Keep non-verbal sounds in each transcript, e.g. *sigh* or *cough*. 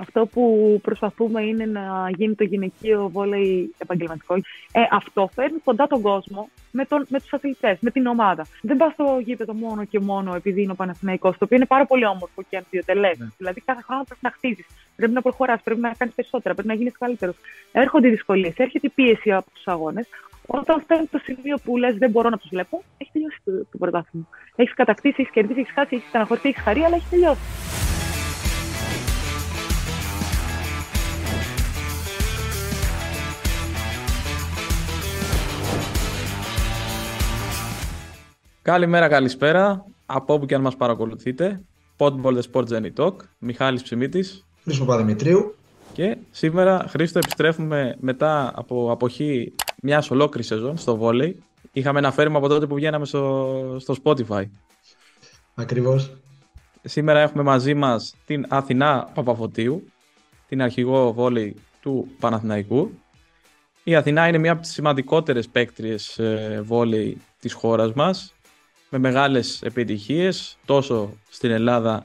Αυτό που προσπαθούμε είναι να γίνει το γυναικείο βόλεϊ επαγγελματικό. Ε, αυτό φέρνει κοντά τον κόσμο με, τον, με τους αθλητές, με την ομάδα. Δεν πας στο γήπεδο μόνο και μόνο επειδή είναι ο Παναθηναϊκός, το οποίο είναι πάρα πολύ όμορφο και αμφιωτελέ. Ναι. Δηλαδή κάθε χρόνο πρέπει να χτίζεις, πρέπει να προχωράς, πρέπει να κάνεις περισσότερα, πρέπει να γίνεις καλύτερος. Έρχονται οι δυσκολίες, έρχεται η πίεση από τους αγώνες. Όταν φτάνει το σημείο που λες δεν μπορώ να τους βλέπω, έχει τελειώσει το, το πρωτάθλημα. Έχεις κατακτήσει, έχεις κερδίσει, έχεις χάσει, έχεις στεναχωρηθεί, έχεις χαρεί, αλλά έχει τελειώσει. Καλημέρα, καλησπέρα. Από όπου και αν μας παρακολουθείτε. Podball The Sport Journey Talk. Μιχάλης Ψημίτης. Χρήστο Παδημητρίου. Και σήμερα, Χρήστο, επιστρέφουμε μετά από αποχή μιας ολόκληρης σεζόν στο βόλεϊ. Είχαμε αναφέρει από τότε που βγαίναμε στο, στο Spotify. Ακριβώς. Σήμερα έχουμε μαζί μας την Αθηνά Παπαφωτίου, την αρχηγό βόλεϊ του Παναθηναϊκού. Η Αθηνά είναι μία από τις σημαντικότερες παίκτριες ε, βόλεϊ της χώρας μας με μεγάλες επιτυχίες τόσο στην Ελλάδα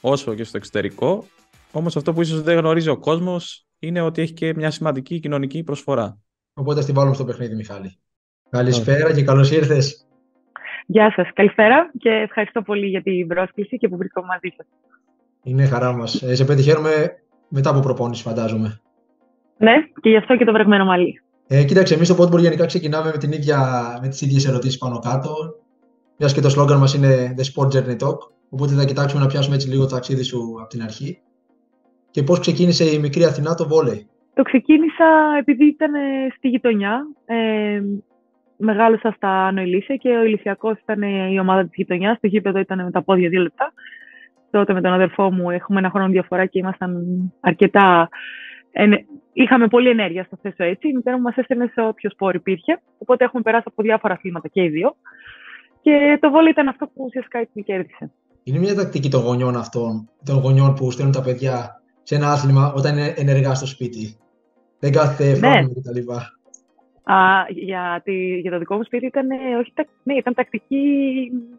όσο και στο εξωτερικό. Όμως αυτό που ίσως δεν γνωρίζει ο κόσμος είναι ότι έχει και μια σημαντική κοινωνική προσφορά. Οπότε στη βάλουμε στο παιχνίδι, Μιχάλη. Καλησπέρα και καλώς ήρθες. Γεια σας. Καλησπέρα και ευχαριστώ πολύ για την πρόσκληση και που βρίσκομαι μαζί σας. Είναι χαρά μας. Ε, σε πετυχαίνουμε μετά από προπόνηση, φαντάζομαι. Ναι, και γι' αυτό και το βρεγμένο μαλλί. Ε, κοίταξε, εμείς στο Podboard γενικά ξεκινάμε με, την ίδια, με τις ίδιες ερωτήσεις πάνω κάτω. Μιας και το σλόγκαν μας είναι The Sport Journey Talk. Οπότε θα κοιτάξουμε να πιάσουμε έτσι λίγο το ταξίδι σου από την αρχή. Και πώς ξεκίνησε η μικρή Αθηνά το βόλεϊ; Το ξεκίνησα επειδή ήταν στη γειτονιά. Ε, μεγάλωσα στα Άνω Ιλίσια και ο Ιλισιακός ήταν η ομάδα της γειτονιάς. Το γήπεδο ήταν με τα πόδια δύο λεπτά. Τότε με τον αδερφό μου έχουμε ένα χρόνο διαφορά και ήμασταν αρκετά. Είχαμε πολλή ενέργεια, στο θέσω έτσι. Η μητέρα μου μας έστελνε σε όποιο σπόρο υπήρχε. Οπότε έχουμε περάσει από διάφορα αθλήματα και οι δύο. Και το βόλιο ήταν αυτό που ουσιαστικά έτσι κέρδισε. Είναι μια τακτική των γονιών αυτών, των γονιών που στέλνουν τα παιδιά σε ένα άθλημα όταν είναι ενεργά στο σπίτι. Δεν κάθεται ναι. κτλ. Α, για, τη, για το δικό μου σπίτι ήταν, όχι, ναι, ήταν τακτική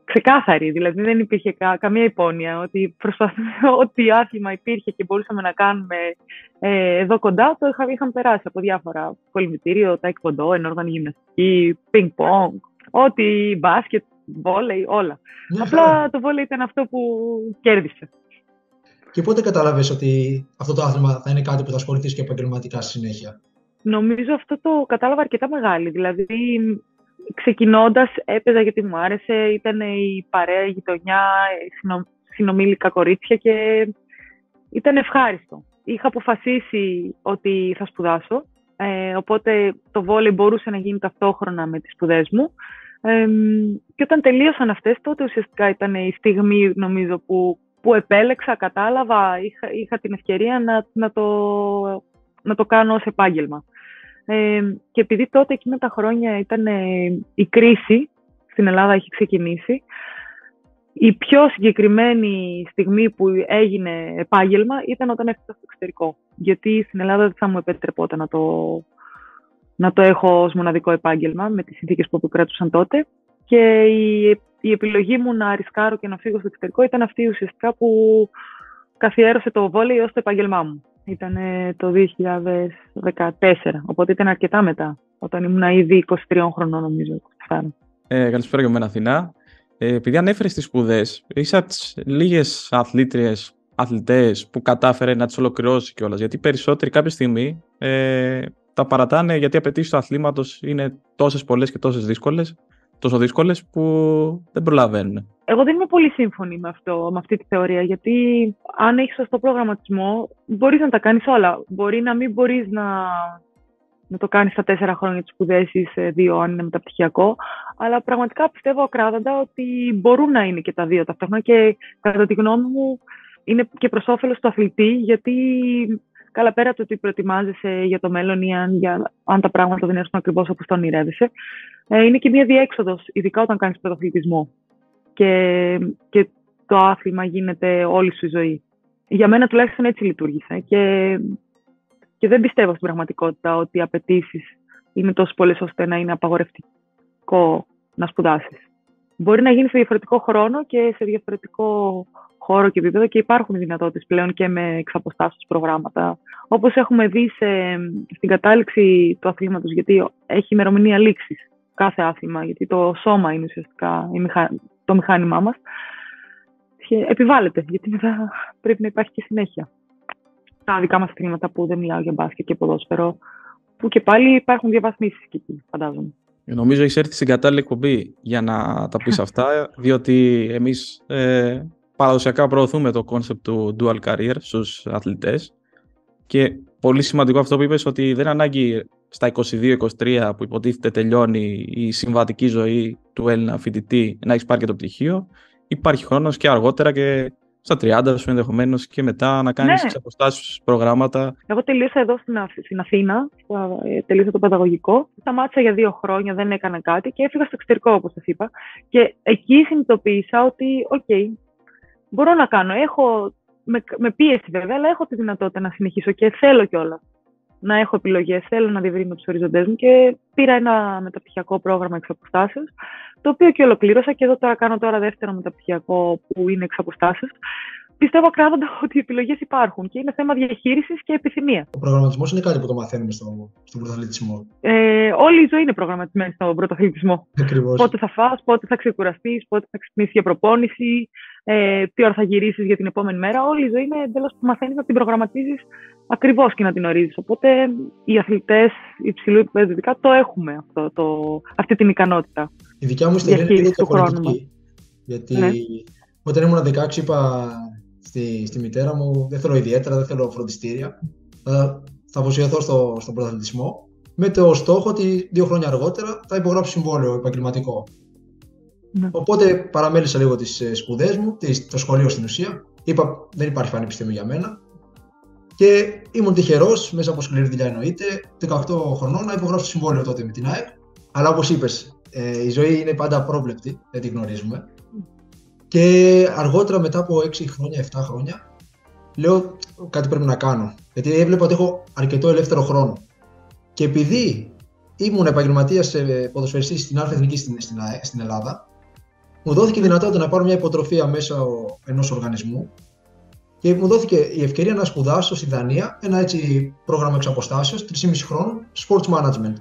ξεκάθαρη. Δηλαδή δεν υπήρχε κα, καμία υπόνοια ότι προσπαθούμε *laughs* ό,τι άθλημα υπήρχε και μπορούσαμε να κάνουμε ε, εδώ κοντά, το είχα, είχαμε περάσει από διάφορα κολυμπητήριο, ταϊκποντό, ενόργανη γυμναστική, πινκ-πονγκ, ό,τι μπάσκετ, βόλεϊ, όλα. Ναι, Απλά το βόλεϊ ήταν αυτό που κέρδισε. Και πότε κατάλαβες ότι αυτό το άθλημα θα είναι κάτι που θα ασχοληθείς και επαγγελματικά στη συνέχεια; Νομίζω αυτό το κατάλαβα αρκετά μεγάλη. Δηλαδή, ξεκινώντας, έπαιζα γιατί μου άρεσε, ήταν η παρέα, η γειτονιά, συνομήλικα κορίτσια και ήταν ευχάριστο. Είχα αποφασίσει ότι θα σπουδάσω, ε, οπότε το βόλεϊ μπορούσε να γίνει ταυτόχρονα με τις σπουδές μου και όταν τελείωσαν αυτές, τότε ουσιαστικά ήταν η στιγμή, νομίζω, που, που επέλεξα, κατάλαβα, είχα, είχα την ευκαιρία να, να, το, να το κάνω ως επάγγελμα. και επειδή τότε εκείνα τα χρόνια ήταν η κρίση, στην Ελλάδα έχει ξεκινήσει, η πιο συγκεκριμένη στιγμή που έγινε επάγγελμα ήταν όταν έφτασα στο εξωτερικό. Γιατί στην Ελλάδα δεν θα μου επέτρεπόταν να το, να το έχω ως μοναδικό επάγγελμα με τις συνθήκες που επικράτουσαν τότε. Και η, η επιλογή μου να ρισκάρω και να φύγω στο εξωτερικό ήταν αυτή ουσιαστικά που καθιέρωσε το βόλεϊ ως το επάγγελμά μου. Ήταν το 2014, οπότε ήταν αρκετά μετά, όταν ήμουν ήδη 23 χρονών νομίζω. Ε, καλησπέρα για μένα Αθηνά. Ε, επειδή ανέφερες τις σπουδές, είσαι από τις λίγες αθλήτριες, αθλητές που κατάφερε να τις ολοκληρώσει κιόλας. γιατί περισσότεροι κάποια στιγμή ε, τα παρατάνε γιατί οι απαιτήσεις του αθλήματος είναι τόσες πολλές και τόσες δύσκολες, τόσο δύσκολες που δεν προλαβαίνουν. Εγώ δεν είμαι πολύ σύμφωνη με, αυτό, με αυτή τη θεωρία, γιατί αν έχεις σωστό προγραμματισμό, μπορείς να τα κάνεις όλα. Μπορεί να μην μπορείς να, να το κάνεις στα τέσσερα χρόνια τη σπουδές ή σε δύο, αν είναι μεταπτυχιακό. Αλλά πραγματικά πιστεύω ακράδαντα ότι μπορούν να είναι και τα δύο ταυτόχρονα και κατά τη γνώμη μου είναι και προς όφελος του αθλητή, γιατί Καλά, πέρα το ότι προετοιμάζεσαι για το μέλλον ή αν, για, αν τα πράγματα δεν έρθουν ακριβώς όπως το ονειρεύεσαι, ε, είναι και μια διέξοδος, ειδικά όταν κάνεις πρωτοαθλητισμό. Και, και το άθλημα γίνεται όλη σου η ζωή. Για μένα τουλάχιστον έτσι λειτουργήσε. Και, και δεν πιστεύω στην πραγματικότητα ότι οι απαιτήσεις είναι τόσο πολλές ώστε να είναι απαγορευτικό να σπουδάσεις. Μπορεί να γίνει σε διαφορετικό χρόνο και σε διαφορετικό χώρο και επίπεδο και υπάρχουν δυνατότητες πλέον και με εξαποστάσεις προγράμματα. Όπως έχουμε δει σε, στην κατάληξη του αθλήματος, γιατί έχει ημερομηνία λήξης κάθε άθλημα, γιατί το σώμα είναι ουσιαστικά το μηχάνημά μας, και επιβάλλεται, γιατί μετά πρέπει να υπάρχει και συνέχεια. Τα δικά μας αθλήματα που δεν μιλάω για μπάσκετ και ποδόσφαιρο, που και πάλι υπάρχουν διαβαθμίσεις εκεί, φαντάζομαι. Ε, νομίζω έχεις έρθει στην κατάλληλη εκπομπή για να τα πεις *laughs* αυτά, διότι εμείς ε, παραδοσιακά προωθούμε το κόνσεπτ του dual career στους αθλητές και πολύ σημαντικό αυτό που είπες ότι δεν ανάγκη στα 22-23 που υποτίθεται τελειώνει η συμβατική ζωή του Έλληνα φοιτητή να έχει πάρει και το πτυχίο. Υπάρχει χρόνος και αργότερα και στα 30 σου ενδεχομένως και μετά να κάνεις ναι. αποστάσεως προγράμματα. Εγώ τελείωσα εδώ στην, στην Αθήνα, ε, τελείωσα το παιδαγωγικό. Σταμάτησα για δύο χρόνια, δεν έκανα κάτι και έφυγα στο εξωτερικό, όπως σας είπα. Και εκεί συνειδητοποίησα ότι, OK, okay, μπορώ να κάνω. Έχω, με, με πίεση βέβαια, αλλά έχω τη δυνατότητα να συνεχίσω και θέλω κιόλα να έχω επιλογές. Θέλω να διευρύνω τους οριζοντές μου και πήρα ένα μεταπτυχιακό πρόγραμμα εξ το οποίο και ολοκλήρωσα και εδώ τώρα κάνω τώρα δεύτερο μεταπτυχιακό που είναι εξ Πιστεύω ακράδαντα *laughs* ότι οι επιλογές υπάρχουν και είναι θέμα διαχείρισης και επιθυμίας. Ο προγραμματισμός είναι κάτι που το μαθαίνουμε στο, στον πρωταθλητισμό. Ε, όλη η ζωή είναι προγραμματισμένη στον πρωταθλητισμό. Ακριβώς. Πότε θα φας, πότε θα ξεκουραστείς, πότε θα ξυπνήσεις για προπόνηση, ε, τι ώρα θα γυρίσεις για την επόμενη μέρα. Όλη η ζωή είναι εντελώς που μαθαίνεις να την προγραμματίζεις ακριβώς και να την ορίζεις. Οπότε οι αθλητές υψηλού επίπεδου το έχουμε αυτό, το, αυτή την ικανότητα. Η δικιά μου ιστορία είναι λίγο διαφορετική. Γιατί ναι. όταν ήμουν 16 είπα στη, στη μητέρα μου δεν θέλω ιδιαίτερα, δεν θέλω φροντιστήρια. Θα, θα αποσιωθώ στο, στον πρωταθλητισμό με το στόχο ότι δύο χρόνια αργότερα θα υπογράψω συμβόλαιο επαγγελματικό. Ναι. Οπότε παραμέλησα λίγο τις ε, σπουδές μου, το σχολείο στην ουσία. Είπα δεν υπάρχει πανεπιστήμιο για μένα. Και ήμουν τυχερός, μέσα από σκληρή δουλειά εννοείται, 18 χρονών να υπογράψω συμβόλαιο τότε με την ΑΕΚ. Αλλά όπως είπες, ε, η ζωή είναι πάντα απρόβλεπτη, δεν τη γνωρίζουμε. Και αργότερα, μετά από 6 χρόνια, 7 χρόνια, λέω κάτι πρέπει να κάνω. Γιατί έβλεπα ότι έχω αρκετό ελεύθερο χρόνο. Και επειδή ήμουν επαγγελματίας ποδοσφαιριστής στην Αλφα Εθνική στην, στην, στην Ελλάδα, μου δόθηκε η δυνατότητα να πάρω μια υποτροφία μέσα ενός οργανισμού και μου δόθηκε η ευκαιρία να σπουδάσω στη Δανία ένα έτσι πρόγραμμα εξ αποστάσεως, 3,5 χρόνων, sports management.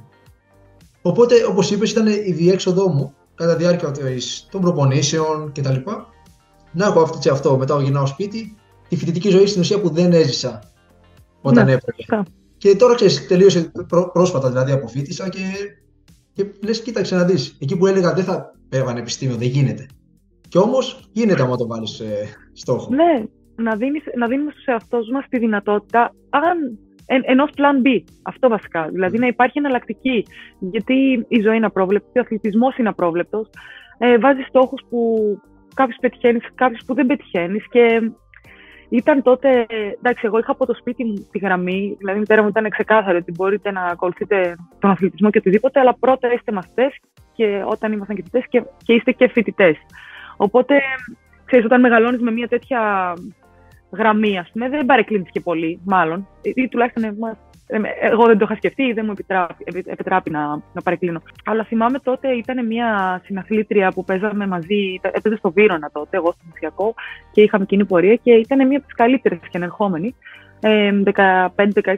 Οπότε, όπως είπες, ήταν η διέξοδό μου κατά τη διάρκεια των προπονήσεων κτλ. Να έχω αυτό, αυτό μετά γυρνάω σπίτι, τη φοιτητική ζωή στην ουσία που δεν έζησα όταν ναι, έπρεπε. Και τώρα ξέρεις, τελείωσε πρόσφατα δηλαδή αποφύτησα και, και λες, κοίταξε να δεις. Εκεί που έλεγα δεν θα πέβανε επιστήμιο, δεν γίνεται. Και όμως γίνεται άμα το βάλεις ε, στόχο. Ναι, να, δίνεις, να δίνουμε στους εαυτούς μας τη δυνατότητα αν, εν, ενός plan B. Αυτό βασικά. Δηλαδή να υπάρχει εναλλακτική. Γιατί η ζωή είναι απρόβλεπτη, ο αθλητισμός είναι απρόβλεπτος. Ε, βάζεις στόχους που κάποιους πετυχαίνεις, κάποιους που δεν πετυχαίνεις και ήταν τότε, εντάξει, εγώ είχα από το σπίτι μου τη γραμμή, δηλαδή η μητέρα μου ήταν ξεκάθαρη ότι μπορείτε να ακολουθείτε τον αθλητισμό και οτιδήποτε, αλλά πρώτα είστε μαθητές και όταν ήμασταν και φοιτητές και, και είστε και φοιτητές. Οπότε, ξέρεις, όταν μεγαλώνεις με μια τέτοια γραμμή, ας πούμε, δεν παρεκκλίνεις και πολύ, μάλλον. Ή τουλάχιστον ε, ε, εγώ δεν το είχα σκεφτεί ή δεν μου επιτράπει, επιτράπει να, να παρεκκλίνω. Αλλά θυμάμαι τότε ήταν μια συναθλήτρια που παίζαμε μαζί, έπαιζε στο Βύρονα τότε, εγώ στο Μουσιακό και είχαμε κοινή πορεία και ήταν μια από τις καλύτερες και ανερχόμενη. 15-16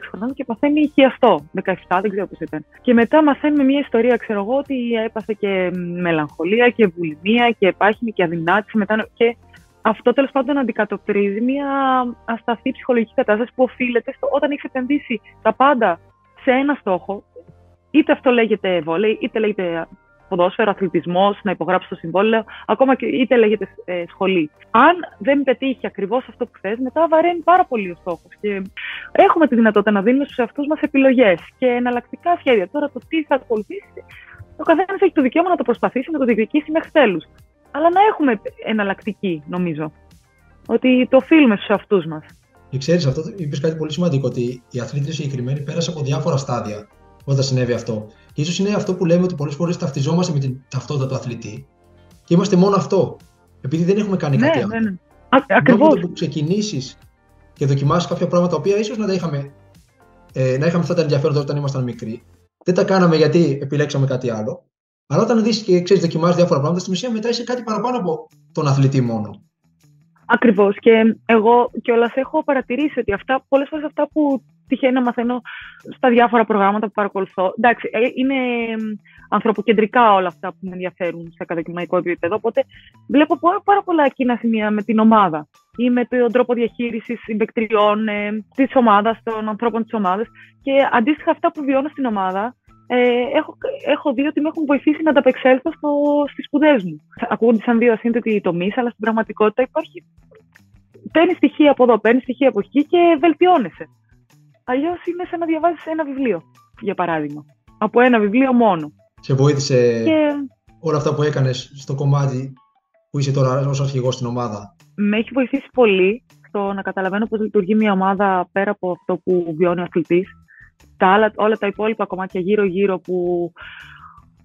χρονών και παθαίνει χιαστό. 17, δεν ξέρω πώς ήταν. Και μετά μαθαίνουμε μια ιστορία, ξέρω εγώ, ότι έπαθε και μελαγχολία και βουλημία και επάχυνη και αδυνάτηση. Μετά και αυτό τέλος πάντων αντικατοπτρίζει μια ασταθή ψυχολογική κατάσταση που οφείλεται στο όταν έχεις επενδύσει τα πάντα σε ένα στόχο, είτε αυτό λέγεται βόλεϊ, είτε λέγεται ποδόσφαιρο, αθλητισμός, να υπογράψεις το συμβόλαιο, ακόμα και είτε λέγεται ε, σχολή. Αν δεν πετύχει ακριβώς αυτό που θες, μετά βαραίνει πάρα πολύ ο στόχος. Και έχουμε τη δυνατότητα να δίνουμε στους εαυτούς μας επιλογές και εναλλακτικά σχέδια. Τώρα το τι θα ακολουθήσει, ο καθένας έχει το δικαίωμα να το προσπαθήσει, να το διεκδικήσει μέχρι τέλους αλλά να έχουμε εναλλακτική, νομίζω. Ότι το οφείλουμε στους εαυτού μας. Και ξέρεις, αυτό είπες κάτι πολύ σημαντικό, ότι οι αθλήτρε συγκεκριμένοι πέρασαν από διάφορα στάδια όταν συνέβη αυτό. Και ίσως είναι αυτό που λέμε ότι πολλές φορές ταυτιζόμαστε με την ταυτότητα του αθλητή και είμαστε μόνο αυτό. Επειδή δεν έχουμε κάνει ναι, κάτι άλλο. Ναι, ναι. Ακριβώς. που ξεκινήσεις και δοκιμάσεις κάποια πράγματα τα οποία ίσως να τα είχαμε, ε, να είχαμε αυτά τα ενδιαφέροντα όταν ήμασταν μικροί. Δεν τα κάναμε γιατί επιλέξαμε κάτι άλλο. Αλλά όταν δεις και ξέρεις, δοκιμάζεις διάφορα πράγματα, στην ουσία μετά είσαι κάτι παραπάνω από τον αθλητή μόνο. Ακριβώς. Και εγώ κιόλας έχω παρατηρήσει ότι αυτά, πολλές φορές αυτά που τυχαίνει να μαθαίνω στα διάφορα προγράμματα που παρακολουθώ. Εντάξει, ε, είναι ανθρωποκεντρικά όλα αυτά που με ενδιαφέρουν σε ακαδημαϊκό επίπεδο. Οπότε βλέπω πάρα πολλά κοινά σημεία με την ομάδα ή με τον τρόπο διαχείρισης συμπεκτριών ε, της ομάδας, των ανθρώπων της ομάδας. Και αντίστοιχα, αυτά που βιώνω στην ομάδα ε, έχω, έχω δει ότι με έχουν βοηθήσει να ανταπεξέλθω στις σπουδές μου. Ακούγονται σαν δύο ασύνδετοι τομείς, αλλά στην πραγματικότητα υπάρχει. Παίρνει στοιχεία από εδώ, παίρνει στοιχεία από εκεί και βελτιώνεσαι. Αλλιώς είναι σαν να διαβάζεις ένα βιβλίο, για παράδειγμα. Από ένα βιβλίο μόνο. Σε βοήθησε και... όλα αυτά που έκανες στο κομμάτι που είσαι τώρα ως αρχηγός στην ομάδα; Με έχει βοηθήσει πολύ στο να καταλαβαίνω πώς λειτουργεί μια ομάδα πέρα από αυτό που βιώνει ο αθλητής τα άλλα, όλα τα υπόλοιπα κομμάτια γύρω-γύρω που,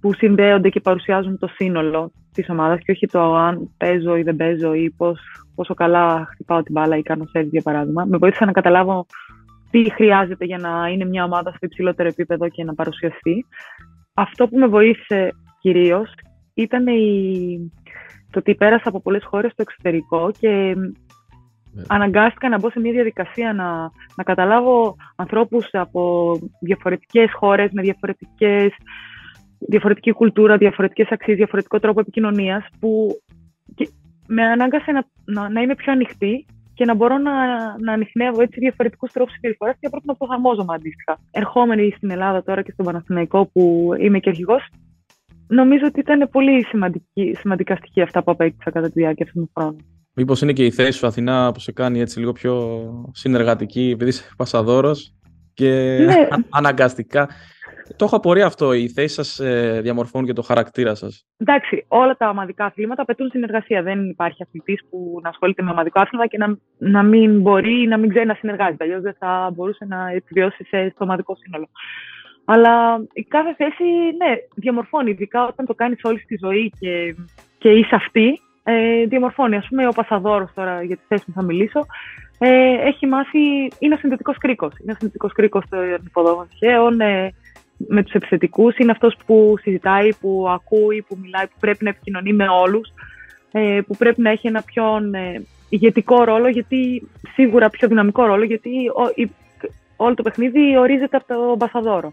που συνδέονται και παρουσιάζουν το σύνολο της ομάδας και όχι το αν παίζω ή δεν παίζω ή πώς, πόσο καλά χτυπάω την μπάλα ή κάνω σερβι για παράδειγμα. Με βοήθησε να καταλάβω τι χρειάζεται για να είναι μια ομάδα στο υψηλότερο επίπεδο και να παρουσιαστεί. Αυτό που με βοήθησε κυρίως ήταν η... το ότι πέρασα από πολλές χώρες στο εξωτερικό και ναι. Αναγκάστηκα να μπω σε μια διαδικασία να, να καταλάβω ανθρώπους από διαφορετικές χώρες με διαφορετικές, διαφορετική κουλτούρα, διαφορετικές αξίες, διαφορετικό τρόπο επικοινωνίας που με ανάγκασε να, να, να, είμαι πιο ανοιχτή και να μπορώ να, να ανοιχνεύω έτσι διαφορετικούς τρόπους συμπεριφοράς και πρέπει να προσαρμόζομαι αντίστοιχα. Ερχόμενη στην Ελλάδα τώρα και στον Παναθηναϊκό που είμαι και αρχηγός, νομίζω ότι ήταν πολύ σημαντικά στοιχεία αυτά που απέκτησα κατά τη διάρκεια αυτού του χρόνου. Μήπως είναι και η θέση σου Αθηνά που σε κάνει έτσι λίγο πιο συνεργατική επειδή είσαι πασαδόρος και ναι. *laughs* αναγκαστικά. Το έχω απορία αυτό. Οι θέσεις σας ε, διαμορφώνουν και το χαρακτήρα σας. Εντάξει, όλα τα ομαδικά αθλήματα απαιτούν συνεργασία. Δεν υπάρχει αθλητής που να ασχολείται με ομαδικό άθλημα και να, να μην μπορεί ή να μην ξέρει να συνεργάζεται. Αλλιώς δεν θα μπορούσε να επιβιώσει στο ομαδικό σύνολο. Αλλά η κάθε θέση, ναι, διαμορφώνει. Ειδικά όταν το κάνεις όλη τη ζωή και, και είσαι αυτή, ε, διαμορφώνει. Ας πούμε, ο Πασαδόρος τώρα, για τη θέση μου θα μιλήσω, ε, έχει μάθει, είναι ο συνδετικός κρίκος. Είναι ο συνδετικός κρίκος των υποδόμων τυχαίων, ε, με τους επιθετικούς. Είναι αυτός που συζητάει, που ακούει, που μιλάει, που πρέπει να επικοινωνεί με όλους, ε, που πρέπει να έχει ένα πιο ε, ηγετικό ρόλο, γιατί σίγουρα πιο δυναμικό ρόλο, γιατί όλο το παιχνίδι ορίζεται από τον Πασαδόρο.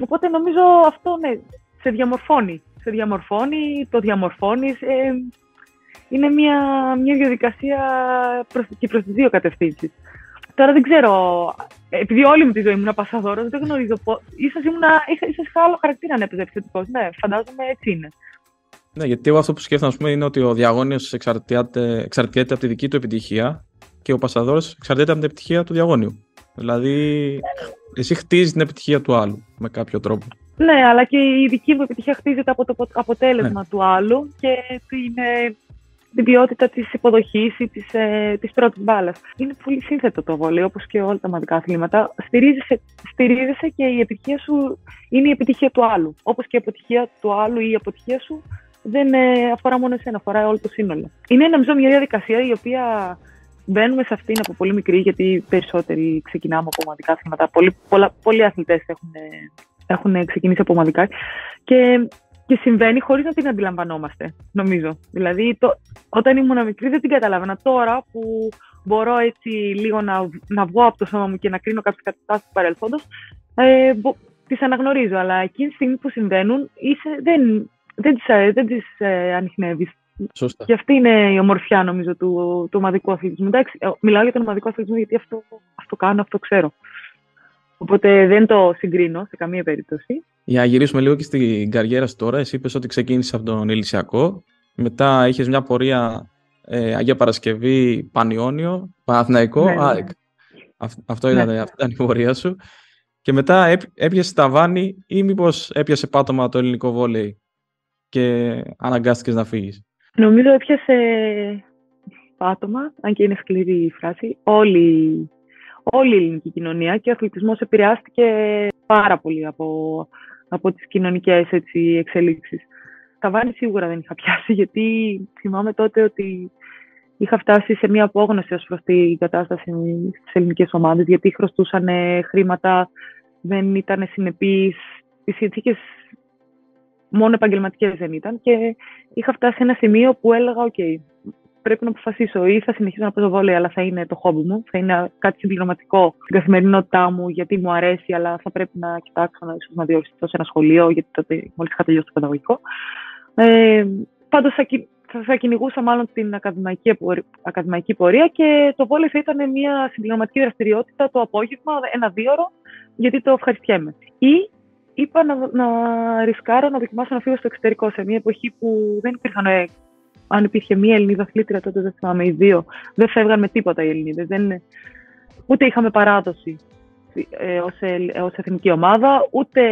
Οπότε νομίζω αυτό ναι, σε διαμορφώνει σε διαμορφώνει, το διαμορφώνεις. Ε, είναι μια, μια διαδικασία προς, και προς τις δύο κατευθύνσεις. Τώρα δεν ξέρω, επειδή όλη μου τη ζωή ήμουν πασαδόρο, δεν γνωρίζω πώ. σω είχα άλλο χαρακτήρα να έπαιζε επιθετικός. Ναι, φαντάζομαι έτσι είναι. Ναι, γιατί εγώ αυτό που σκέφτομαι πούμε, είναι ότι ο διαγώνιος εξαρτιέται, εξαρτιέται από τη δική του επιτυχία και ο πασαδόρος εξαρτιέται από την επιτυχία του διαγώνιου. Δηλαδή, εσύ χτίζεις την επιτυχία του άλλου με κάποιο τρόπο. Ναι, αλλά και η δική μου επιτυχία χτίζεται από το αποτέλεσμα ναι. του άλλου και την, ε, την ποιότητα της υποδοχής ή της, ε, της πρώτης μπάλας. Είναι πολύ σύνθετο το βόλιο, όπως και όλα τα μαδικά αθλήματα. Στηρίζεσαι, στηρίζεσαι και η επιτυχία σου είναι η επιτυχία του άλλου. Όπως και η αποτυχία του άλλου ή η αποτυχία σου δεν ε, αφορά μόνο εσένα, αφορά όλο το σύνολο. Είναι νομίζω μια διαδικασία η οποία μπαίνουμε σε αυτήν από πολύ μικρή, γιατί περισσότεροι ξεκινάμε από ομαδικά αθλήματα. Πολλοί, πολλοί αθλητές έχουν έχουν ξεκινήσει από ομαδικά και, και συμβαίνει χωρίς να την αντιλαμβανόμαστε, νομίζω. Δηλαδή, το, όταν ήμουν μικρή δεν την καταλάβαινα. Τώρα που μπορώ έτσι λίγο να, να βγω από το σώμα μου και να κρίνω κάποιες καταστάσεις του παρελθόντος, ε, τις αναγνωρίζω. Αλλά εκείνη τη στιγμή που συμβαίνουν, είσαι, δεν, δεν τις, ε, δεν τις ε, ανοιχνεύεις. Σωστά. Και αυτή είναι η ομορφιά, νομίζω, του, του ομαδικού αθλητισμού. Εντάξει, ε, μιλάω για τον ομαδικό αθλητισμό γιατί αυτό, αυτό κάνω, αυτό ξέρω. Οπότε δεν το συγκρίνω σε καμία περίπτωση. Για να γυρίσουμε λίγο και στην καριέρα σου τώρα, εσύ είπες ότι ξεκίνησες από τον Ηλυσιακό, μετά είχες μια πορεία ε, Αγία Παρασκευή, Πανιόνιο, Παναθηναϊκό, ναι, ναι. Αυτό ήταν, ναι. αυτή ήταν η πορεία σου. Και μετά έπιασες τα βάνη ή μήπως έπιασε πάτωμα το ελληνικό βόλεϊ και αναγκάστηκες να φύγεις; Νομίζω έπιασε πάτωμα, αν και είναι σκληρή η φράση. Όλοι όλη η ελληνική κοινωνία και ο αθλητισμός επηρεάστηκε πάρα πολύ από, από τις κοινωνικές έτσι, εξελίξεις. Τα βάνη σίγουρα δεν είχα πιάσει, γιατί θυμάμαι τότε ότι είχα φτάσει σε μια απόγνωση ως προς την κατάσταση στις ελληνικές ομάδες, γιατί χρωστούσαν χρήματα, δεν ήταν συνεπείς, οι συνθήκες μόνο επαγγελματικές δεν ήταν και είχα φτάσει σε ένα σημείο που έλεγα, οκ, πρέπει να αποφασίσω ή θα συνεχίσω να παίζω βόλεϊ, αλλά θα είναι το χόμπι μου, θα είναι κάτι συμπληρωματικό στην καθημερινότητά μου, γιατί μου αρέσει, αλλά θα πρέπει να κοιτάξω να, ίσως να διοριστώ σε ένα σχολείο, γιατί τότε μόλις είχα τελειώσει το παιδαγωγικό. Ε, Πάντως θα, θα κυνηγούσα μάλλον την ακαδημαϊκή, ακαδημαϊκή πορεία και το βόλεϊ θα ήταν μια συμπληρωματική δραστηριότητα το απόγευμα, ένα δίωρο, γιατί το ευχαριστιέμαι. Ή είπα να, να ρισκάρω να δοκιμάσω να φύγω στο εξωτερικό σε μια εποχή που δεν υπήρχαν. Ε, αν υπήρχε μία Ελληνίδα αθλήτρια, τότε δεν θυμάμαι, οι δύο. Δεν φεύγαν με τίποτα οι Ελληνίδες. Δεν, ούτε είχαμε παράδοση ε, ως, ε, ως εθνική ομάδα, ούτε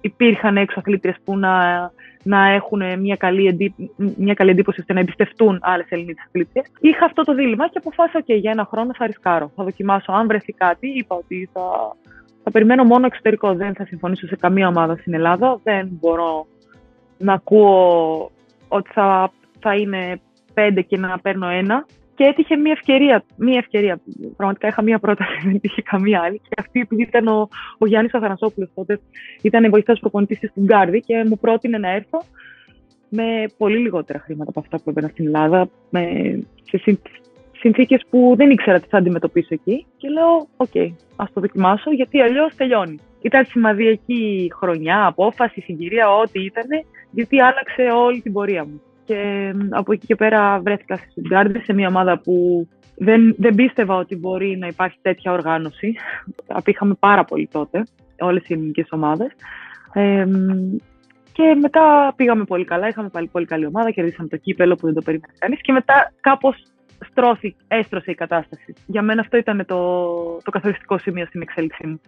υπήρχαν έξω αθλήτριες που να, να έχουν μια καλή, εντύ, μια καλή εντύπωση ώστε να εμπιστευτούν άλλες Ελληνίδες αθλήτριες. Είχα αυτό το δίλημα και αποφάσισα και για ένα χρόνο θα ρισκάρω. Θα δοκιμάσω. Αν βρεθεί κάτι, είπα ότι θα, θα περιμένω μόνο εξωτερικό. Δεν θα συμφωνήσω σε καμία ομάδα στην Ελλάδα. Δεν μπορώ να ακούω ότι θα, θα είναι πέντε και να παίρνω ένα. Και έτυχε μία ευκαιρία. Μία ευκαιρία. Πραγματικά είχα μία πρόταση, δεν έτυχε καμία άλλη. Και αυτή, επειδή ήταν ο, ο Γιάννης Αθανασόπουλος τότε, ήταν βοηθός προπονητής της Γκάρδη και μου πρότεινε να έρθω με πολύ λιγότερα χρήματα από αυτά που έμπαινα στην Ελλάδα, με, σε συνθήκες που δεν ήξερα τι θα αντιμετωπίσω εκεί. Και λέω: OK, okay, ας το δοκιμάσω, γιατί αλλιώς τελειώνει. Ήταν σημαδιακή χρονιά, απόφαση, συγκυρία, ό,τι ήταν, γιατί άλλαξε όλη την πορεία μου. Και από εκεί και πέρα βρέθηκα στη Stuttgart σε μια ομάδα που δεν, δεν πίστευα ότι μπορεί να υπάρχει τέτοια οργάνωση. Απείχαμε πάρα πολύ τότε, όλες οι ελληνικές ομάδες. Ε, και μετά πήγαμε πολύ καλά, είχαμε πάλι πολύ καλή ομάδα, κερδίσαμε το κύπελλο που δεν το περίμενε κανείς και μετά κάπως στρώθη, έστρωσε η κατάσταση. Για μένα αυτό ήταν το, το καθοριστικό σημείο στην εξέλιξή μου.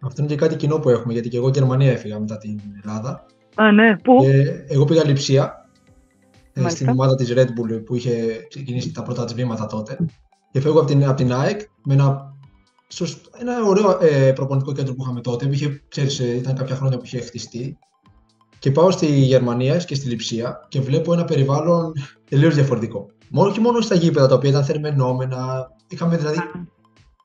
Αυτό είναι και κάτι κοινό που έχουμε, γιατί και εγώ Γερμανία έφυγα μετά την Ελλάδα. Α, ναι, πού; εγώ πήγα Λιψία, ε, στην ομάδα της Red Bull που είχε ξεκινήσει τα πρώτα της βήματα τότε. Και φεύγω από την, από την ΑΕΚ με ένα, ένα ωραίο ε, προπονητικό κέντρο που είχαμε τότε. Που είχε, ξέρεις, ε, ήταν κάποια χρόνια που είχε χτιστεί. Και πάω στη Γερμανία και στη Λιψία και βλέπω ένα περιβάλλον τελείως διαφορετικό. Μόνο, όχι μόνο στα γήπεδα τα οποία ήταν θερμαινόμενα. Είχαμε δηλαδή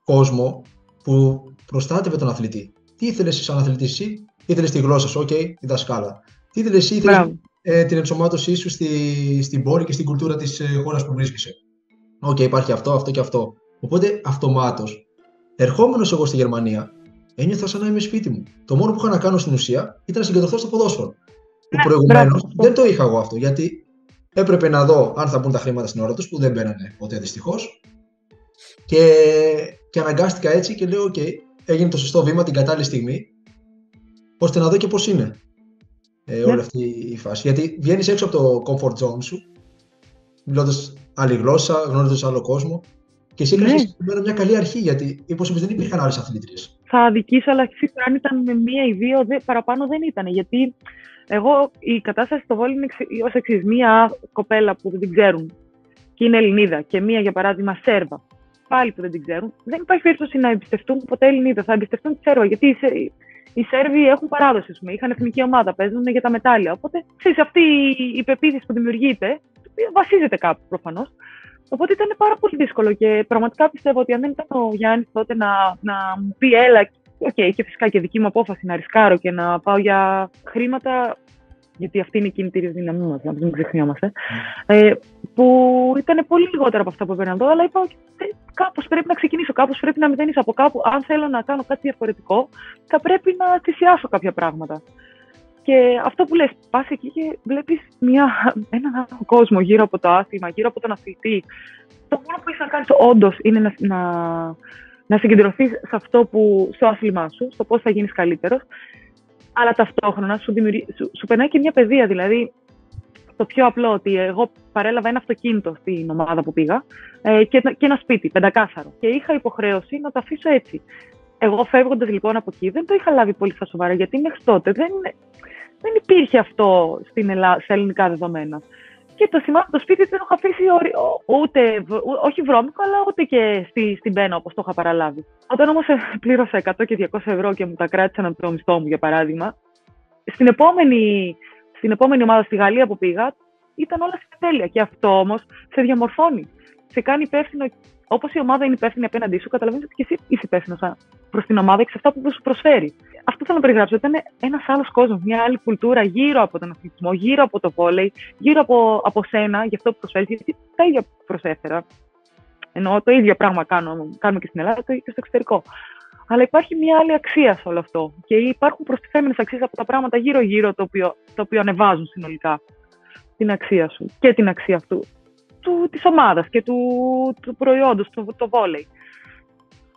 κόσμο που προστάτευε τον αθλητή. Τι ήθελες σαν αθλητής εσύ, ήθελες τη γλώσσα σου, OK, τη δασκάλα. Τι ήθελες εσύ, ήθελες ε, την ενσωμάτωσή σου στη, στην πόλη και στην κουλτούρα της ε, χώρας που βρίσκεσαι. OK, okay, υπάρχει αυτό, αυτό και αυτό. Οπότε αυτομάτως, ερχόμενος εγώ στη Γερμανία, ένιωθα σαν να είμαι σπίτι μου. Το μόνο που είχα να κάνω στην ουσία ήταν να συγκεντρωθώ στο ποδόσφαιρο. Που ναι, προηγουμένως δεν το είχα εγώ αυτό, γιατί έπρεπε να δω αν θα μπουν τα χρήματα στην ώρα τους, που δεν μπαίνανε ποτέ δυστυχώς. Και, και αναγκάστηκα έτσι και λέω: OK, έγινε το σωστό βήμα την κατάλληλη στιγμή, ώστε να δω και πώς είναι ε, όλη ναι. αυτή η φάση. Γιατί βγαίνεις έξω από το comfort zone σου, μιλώντας άλλη γλώσσα, γνωρίζοντα άλλο κόσμο. Και εσύ ναι. μια καλή αρχή, γιατί όπως δεν υπήρχαν άλλες αθλήτριες. Θα αδικήσω, αλλά σίγουρα αν ήταν με μία ή δύο, δε, παραπάνω δεν ήταν. Γιατί εγώ η κατάσταση στο Βόλιο είναι ως εξής. Μία κοπέλα που δεν την ξέρουν και είναι Ελληνίδα, και μία για παράδειγμα Σέρβα, πάλι που δεν την ξέρουν, δεν υπάρχει περίπτωση να εμπιστευτούν ποτέ Ελληνίδα. Θα εμπιστευτούν τη Σέρβα, γιατί οι Σέρβοι έχουν παράδοση, πούμε. είχαν εθνική ομάδα, παίζουν για τα μετάλλια. Οπότε, ξέρεις, αυτή η πεποίθηση που δημιουργείται βασίζεται κάπου προφανώς. Οπότε ήταν πάρα πολύ δύσκολο και πραγματικά πιστεύω ότι αν δεν ήταν ο Γιάννης τότε να, να μου πει έλα, OK, okay, και φυσικά και δική μου απόφαση να ρισκάρω και να πάω για χρήματα, γιατί αυτή είναι η κινητήρια δύναμή μας, να μην ξεχνιόμαστε, ε, που ήταν πολύ λιγότερα από αυτά που έπαιρναν εδώ, αλλά είπα ότι κάπως πρέπει να ξεκινήσω, κάπως πρέπει να μηδενίσω από κάπου. Αν θέλω να κάνω κάτι διαφορετικό, θα πρέπει να θυσιάσω κάποια πράγματα. Και αυτό που λες, πας εκεί και βλέπεις μια, έναν άλλο κόσμο γύρω από το άθλημα, γύρω από τον αθλητή. Το μόνο που έχεις να κάνεις όντως είναι να, να, να συγκεντρωθείς σε αυτό που, στο άθλημά σου, στο πώς θα γίνεις καλύτερος αλλά ταυτόχρονα σου, σου, σου περνάει και μια παιδεία. Δηλαδή, το πιο απλό ότι εγώ παρέλαβα ένα αυτοκίνητο στην ομάδα που πήγα ε, και, και ένα σπίτι, πεντακάθαρο. Και είχα υποχρέωση να το αφήσω έτσι. Εγώ φεύγοντας λοιπόν από εκεί δεν το είχα λάβει πολύ στα σοβαρά γιατί μέχρι τότε δεν, δεν υπήρχε αυτό στην Ελλάδα, σε ελληνικά δεδομένα. Και το θυμάμαι το σπίτι δεν έχω αφήσει ούτε, όχι βρώμικο, αλλά ούτε και στη, στην πένα όπως το είχα παραλάβει. Όταν όμως πλήρωσα 100 και 200 ευρώ και μου τα κράτησαν από το μισθό μου, για παράδειγμα, στην επόμενη, στην επόμενη ομάδα στη Γαλλία που πήγα, ήταν όλα στην τέλεια. Και αυτό όμως σε διαμορφώνει. Σε κάνει υπεύθυνο, όπως η ομάδα είναι υπεύθυνη απέναντί σου, καταλαβαίνεις ότι και εσύ είσαι υπεύθυνος προς την ομάδα και σε αυτά που σου προσφέρει. αυτό θέλω να περιγράψω. Ήταν ένας άλλος κόσμος, μια άλλη κουλτούρα γύρω από τον αθλητισμό, γύρω από το βόλεϊ, γύρω από, από σένα, για αυτό που προσφέρεις. Γιατί τα ίδια προσέφερα. Ενώ το ίδιο πράγμα κάνω, κάνουμε και στην Ελλάδα και στο εξωτερικό. Αλλά υπάρχει μια άλλη αξία σε όλο αυτό. Και υπάρχουν προστιθέμενες αξίες από τα πράγματα γύρω-γύρω, το οποίο, το οποίο ανεβάζουν συνολικά την αξία σου και την αξία αυτού του, της ομάδας και του, του προϊόντος, το, το βόλεϊ.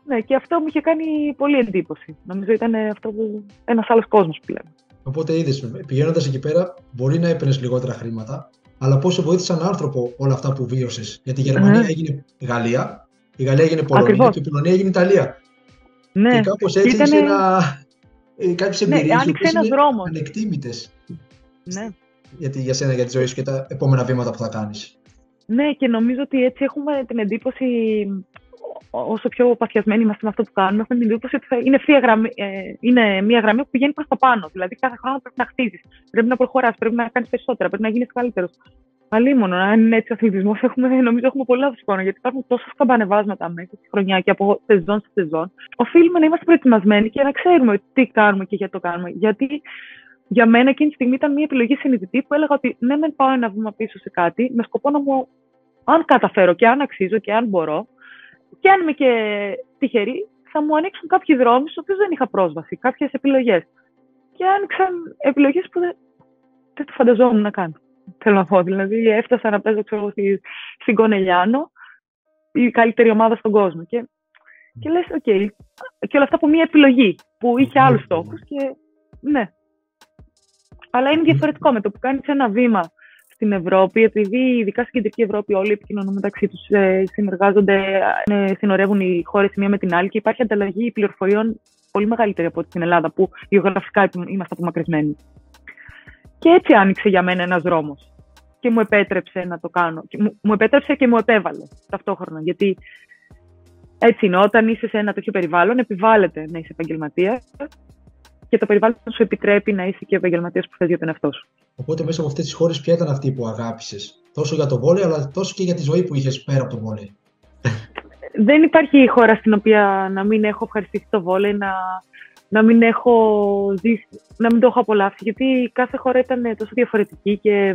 Ναι, και αυτό μου είχε κάνει πολύ εντύπωση. Νομίζω ήταν αυτό που, ένας άλλος κόσμος που λέμε. Οπότε είδες, πηγαίνοντας εκεί πέρα, μπορεί να έπαιρνες λιγότερα χρήματα, αλλά πώς σε βοήθησαν άνθρωπο όλα αυτά που βίωσες; Γιατί η Γερμανία mm. έγινε Γαλλία, η Γαλλία έγινε Πολωνία Ακριβώς. και η Πολωνία έγινε Ιταλία. Ναι. Και κάπως έτσι Ήτανε... ένα... Ε, κάποιες εμπειρίες ναι, άνοιξε ένας δρόμος. Ανεκτήμητες. Ναι. Γιατί για σένα, για τη ζωή σου και τα επόμενα βήματα που θα κάνεις. Ναι, και νομίζω ότι έτσι έχουμε την εντύπωση, όσο πιο παθιασμένοι είμαστε με αυτό που κάνουμε, έχουμε την εντύπωση ότι θα είναι, γραμμή, ε, είναι μια γραμμή που πηγαίνει προς τα πάνω. Δηλαδή, κάθε χρόνο πρέπει να χτίζεις, πρέπει να προχωράς, πρέπει να κάνεις περισσότερα, πρέπει να γίνεις καλύτερος. Μόνο, αν είναι έτσι αθλητισμός, έχουμε, νομίζω έχουμε πολλά λάθος γιατί υπάρχουν τόσα σκαμπανεβάσματα μέσα στη χρονιά και από σεζόν σε σεζόν. Οφείλουμε να είμαστε προετοιμασμένοι και να ξέρουμε τι κάνουμε και γιατί το κάνουμε. Γιατί για μένα εκείνη τη στιγμή ήταν μια επιλογή συνειδητή που έλεγα ότι ναι, δεν πάω ένα βήμα πίσω σε κάτι με σκοπό να μου, αν καταφέρω και αν αξίζω και αν μπορώ, και αν είμαι και τυχερή, θα μου ανοίξουν κάποιοι δρόμοι στους οποίους δεν είχα πρόσβαση, κάποιες επιλογές. Και άνοιξαν επιλογές που δεν, δεν το φανταζόμουν να κάνω. Θέλω να πω. Δηλαδή, έφτασα να παίζω ξέρω, στη, στην Κονελιάνο, η καλύτερη ομάδα στον κόσμο. Και, και λες, OK. Okay. Και όλα αυτά από μια επιλογή που είχε άλλους στόχους. Και ναι, αλλά είναι διαφορετικό με το που κάνεις ένα βήμα στην Ευρώπη, επειδή ειδικά στην κεντρική Ευρώπη όλοι επικοινωνούν μεταξύ τους, ε, συνεργάζονται, ε, συνορεύουν οι χώρες μία με την άλλη και υπάρχει ανταλλαγή πληροφοριών πολύ μεγαλύτερη από την Ελλάδα, που γεωγραφικά είμαστε απομακρυσμένοι. Και έτσι άνοιξε για μένα ένας δρόμος. Και μου επέτρεψε να το κάνω. Και μου, μου επέτρεψε και μου επέβαλε ταυτόχρονα. Γιατί έτσι είναι, όταν είσαι σε ένα τέτοιο περιβάλλον, επιβάλλεται να είσαι επαγγελματία και το περιβάλλον σου επιτρέπει να είσαι και επαγγελματίας που θες για τον εαυτό σου. Οπότε μέσα από αυτές τις χώρες, ποια ήταν αυτή που αγάπησες, τόσο για το βόλεϊ, αλλά τόσο και για τη ζωή που είχες πέρα από το βόλεϊ. Δεν υπάρχει χώρα στην οποία να μην έχω ευχαριστήσει το βόλεϊ, να, να μην έχω ζήσει, να μην το έχω απολαύσει, γιατί κάθε χώρα ήταν τόσο διαφορετική και,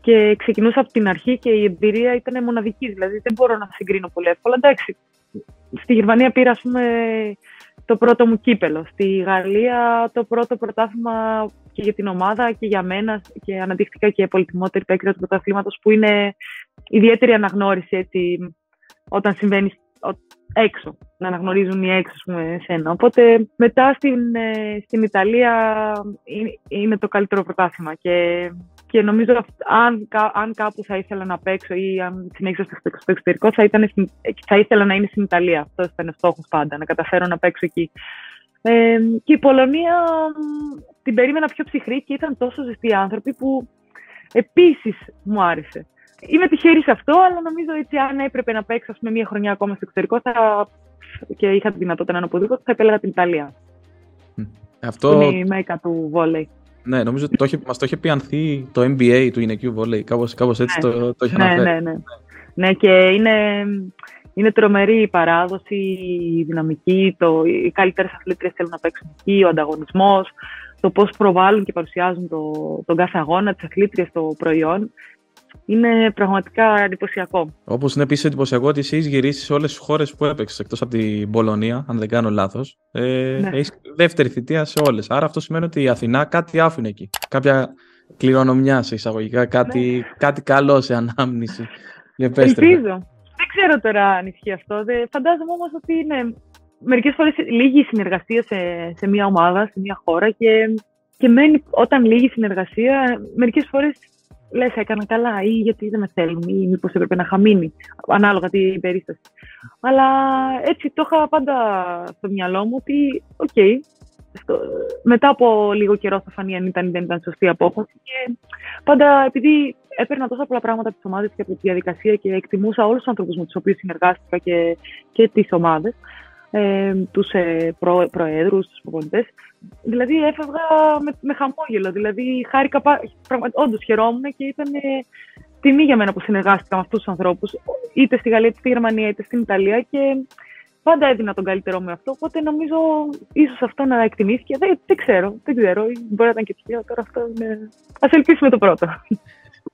και ξεκινούσα από την αρχή και η εμπειρία ήταν μοναδική, δηλαδή δεν μπορώ να συγκρίνω πολύ εύκολα. Εντάξει, στη Γερμανία πήρα, ας πούμε, το πρώτο μου κύπελο. Στη Γαλλία το πρώτο πρωτάθλημα και για την ομάδα και για μένα και αναδείχθηκα και πολυτιμότερη παίκτρια του πρωταθλήματος που είναι ιδιαίτερη αναγνώριση έτσι, όταν συμβαίνει έξω, να αναγνωρίζουν οι έξω πούμε, εσένα. Οπότε μετά στην, ε, στην Ιταλία είναι το καλύτερο πρωτάθλημα και και νομίζω αν, αν κάπου θα ήθελα να παίξω ή αν συνέχισα στο εξωτερικό, θα, ήταν, θα ήθελα να είναι στην Ιταλία. Αυτό ήταν ο στόχος πάντα, να καταφέρω να παίξω εκεί. Ε, και η Πολωνία την περίμενα πιο ψυχρή και ήταν τόσο ζεστοί άνθρωποι που επίσης μου άρεσε. Είμαι τυχερή σε αυτό, αλλά νομίζω ότι αν έπρεπε να παίξω με μία χρονιά ακόμα στο εξωτερικό θα... και είχα τη δυνατότητα να είναι οπουδήποτε, θα επέλεγα την Ιταλία. Αυτό... Είναι η μέκα του βόλεϊ. Ναι, νομίζω ότι το είχε, μας το είχε πει Ανθή το NBA του γυναικείου βόλεϊ. Κάπως, κάπως έτσι ναι. το, το είχε ναι, αναφέρει. Ναι, ναι. ναι, και είναι, είναι τρομερή η παράδοση, η δυναμική, το, οι καλύτερες αθλήτριες θέλουν να παίξουν εκεί, ο ανταγωνισμός, το πώς προβάλλουν και παρουσιάζουν το, τον κάθε αγώνα, τις αθλήτριες, το προϊόν είναι πραγματικά εντυπωσιακό. Όπως είναι επίσης εντυπωσιακό ότι εσύ γυρίσει σε όλες τις χώρες που έπαιξες, εκτός από την Πολωνία, αν δεν κάνω λάθος. Ε, ναι. Έχεις δεύτερη θητεία σε όλες. Άρα αυτό σημαίνει ότι η Αθηνά κάτι άφηνε εκεί. Κάποια κληρονομιά σε εισαγωγικά, κάτι, ναι. κάτι καλό σε ανάμνηση. Ελπίζω. Δεν ξέρω τώρα αν ισχύει αυτό. Δεν... Φαντάζομαι όμως ότι είναι μερικές φορές λίγη συνεργασία σε, σε μια ομάδα, σε μια χώρα και, και μένει όταν λήγει η συνεργασία, μερικές φορές λες, έκανα καλά, ή γιατί δεν με θέλουν, ή μήπως έπρεπε να 'χα μείνει, ανάλογα την περίσταση. Αλλά έτσι το είχα πάντα στο μυαλό μου ότι, OK, okay, μετά από λίγο καιρό θα φανεί αν ήταν ή δεν ήταν σωστή απόφαση. Και πάντα επειδή έπαιρνα τόσα πολλά πράγματα από τις ομάδες και από τη διαδικασία και εκτιμούσα όλους τους ανθρώπους με τους οποίους συνεργάστηκα και, και τις ομάδες, ε, τους ε, προ, προέδρους, τους προπονητές, Δηλαδή έφευγα με, με χαμόγελο. Δηλαδή χάρηκα, όντως χαιρόμουν και ήταν ε, τιμή για μένα που συνεργάστηκα με αυτούς τους ανθρώπους, είτε στη Γαλλία, είτε στη Γερμανία, είτε στην Ιταλία. Και, πάντα έδινα τον καλύτερό μου αυτό. Οπότε νομίζω ίσως αυτό να εκτιμήθηκε. Δεν, δεν ξέρω, δεν ξέρω. Μπορεί να ήταν και τυχαίο. Τώρα αυτό είναι. Α ελπίσουμε το πρώτο.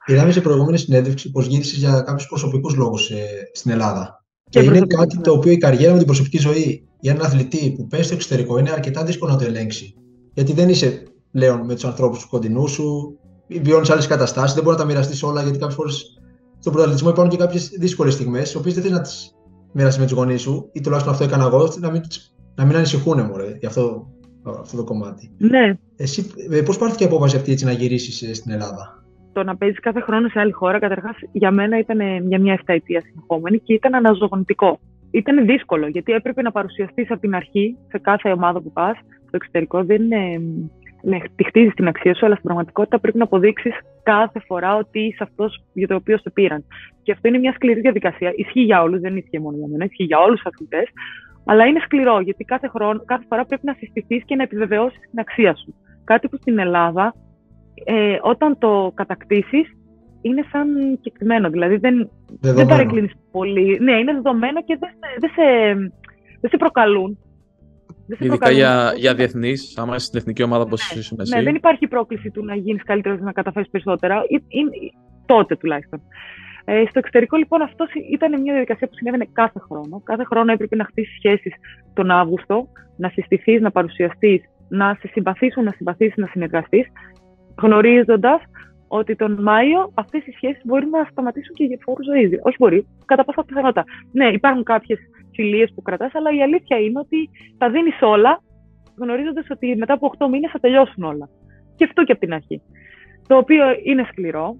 Είδαμε σε προηγούμενη συνέντευξη πως γύρισε για κάποιους προσωπικούς λόγους ε, στην Ελλάδα. Και, και είναι κάτι το οποίο η καριέρα με την προσωπική ζωή για έναν αθλητή που πέσει στο εξωτερικό είναι αρκετά δύσκολο να το ελέγξει. Γιατί δεν είσαι πλέον με τους ανθρώπους του κοντινού σου, βιώνεις άλλες καταστάσεις, δεν μπορεί να τα μοιραστείς όλα γιατί κάποιες φορές στον πρωταθλητισμό υπάρχουν και κάποιες δύσκολες στιγμές, τι οποίες δεν θε να τις μοιραστείς με τους γονείς σου, ή τουλάχιστον αυτό έκανα εγώ, να μην, να μην ανησυχούν μωρέ, για αυτό, αυτό το κομμάτι. Ναι. Εσύ, ε, πώς πάρθηκε η απόφαση αυτή έτσι, να γυρίσεις ε, στην Ελλάδα; Το να παίζεις κάθε χρόνο σε άλλη χώρα, καταρχάς για μένα ήταν για μια εφταετία συνεχόμενη και ήταν αναζωογονητικό. Ήταν δύσκολο γιατί έπρεπε να παρουσιαστείς από την αρχή σε κάθε ομάδα που πας. Στο εξωτερικό δεν είναι ναι, τη χτίζεις την αξία σου, αλλά στην πραγματικότητα πρέπει να αποδείξεις κάθε φορά ότι είσαι αυτός για το οποίος σε πήραν. Και αυτό είναι μια σκληρή διαδικασία. Ισχύει για όλους, δεν ισχύει μόνο για μένα, ισχύει για όλους τους αθλητές. Αλλά είναι σκληρό, γιατί κάθε, χρόνο, κάθε φορά πρέπει να συστηθείς και να επιβεβαιώσεις την αξία σου. Κάτι που στην Ελλάδα, ε, όταν το κατακτήσεις, είναι σαν κεκτημένο. Δηλαδή δεν, δεν παρεκκλίνεις πολύ. Ναι, είναι δεδομένο και δεν, δεν, σε, δεν σε προκαλούν. Ειδικά για, για διεθνείς, άμα είσαι στην εθνική ομάδα όπως ναι, ήσουν εσύ. Ναι, δεν υπάρχει πρόκληση του να γίνεις καλύτερος να καταφέρεις περισσότερα. Ή, ή, τότε τουλάχιστον. Ε, στο εξωτερικό, λοιπόν, αυτό ήταν μια διαδικασία που συνέβαινε κάθε χρόνο. Κάθε χρόνο έπρεπε να χτίσεις σχέσεις τον Αύγουστο, να συστηθείς, να παρουσιαστείς, να σε συμπαθήσουν, να συμπαθήσεις, να συνεργαστείς, γνωρίζοντας ότι τον Μάιο αυτές οι σχέσεις μπορεί να σταματήσουν και για φόρους ζωής. Όχι μπορεί, κατά πάσα πιθανότητα. Ναι, υπάρχουν κάποιες φιλίες που κρατάς, αλλά η αλήθεια είναι ότι τα δίνεις όλα, γνωρίζοντας ότι μετά από 8 μήνες θα τελειώσουν όλα. Και αυτό και από την αρχή. Το οποίο είναι σκληρό,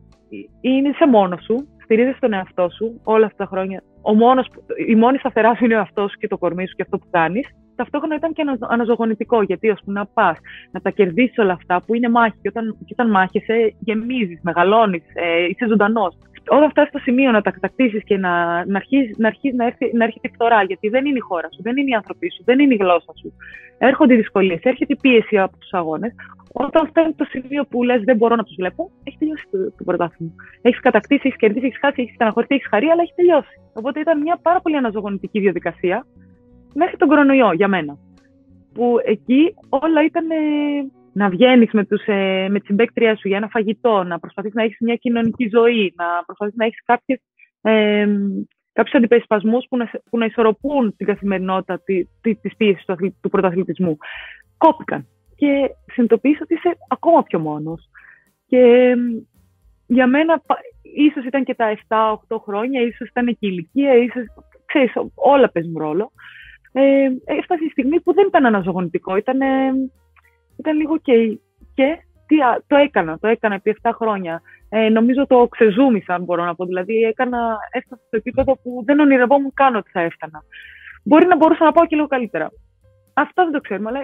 είναι σε μόνος σου, στηρίζεσαι τον εαυτό σου όλα αυτά τα χρόνια. Ο μόνος, η μόνη σταθερά σου είναι ο εαυτός σου και το κορμί σου και αυτό που κάνεις. Ταυτόχρονα ήταν και αναζωογονητικό, γιατί ώστε να πας να τα κερδίσεις όλα αυτά που είναι μάχη. Και όταν, και όταν μάχεσαι, γεμίζεις, μεγαλώνεις, ε, είσαι ζωντανός όταν φτάσει στο σημείο να τα κατακτήσεις και να, να αρχίσει να, αρχίσει να, έρθει, να έρχεται η φθορά, γιατί δεν είναι η χώρα σου, δεν είναι οι άνθρωποι σου, δεν είναι η γλώσσα σου. Έρχονται οι δυσκολίες, έρχεται η πίεση από τους αγώνες. Όταν φτάνει το σημείο που λες δεν μπορώ να τους βλέπω, έχεις τελειώσει το, το πρωτάθλημα. Έχεις κατακτήσει, έχεις κερδίσει, έχεις χάσει, έχεις στεναχωρηθεί, έχεις χαρεί, αλλά έχεις τελειώσει. Οπότε ήταν μια πάρα πολύ αναζωογονητική διαδικασία μέχρι τον κορονοϊό για μένα. Που εκεί όλα ήταν να βγαίνεις με, ε, με τη συμπέκτριά σου για ένα φαγητό, να προσπαθείς να έχεις μια κοινωνική ζωή, να προσπαθείς να έχεις ε, κάποιους αντιπερισπασμούς που να, που να ισορροπούν την καθημερινότητα τη, τη, της πίεσης του, του πρωταθλητισμού. Κόπηκαν και συνειδητοποίησα ότι είσαι ακόμα πιο μόνος. Και για μένα ίσως ήταν και τα 7-8 χρόνια, ίσως ήταν και η ηλικία, ίσως, ξέρεις, όλα παίζουν ρόλο. Ε, έφτασε η στιγμή που δεν ήταν αναζωογονητικό, ήταν ήταν λίγο και, και τι, το έκανα, το έκανα επί 7 χρόνια. Ε, νομίζω το ξεζούμισα, αν μπορώ να πω. Δηλαδή, έκανα, έφτασα στο επίπεδο που δεν ονειρευόμουν καν ότι θα έφτανα. Μπορεί να μπορούσα να πάω και λίγο καλύτερα. Αυτό δεν το ξέρουμε, αλλά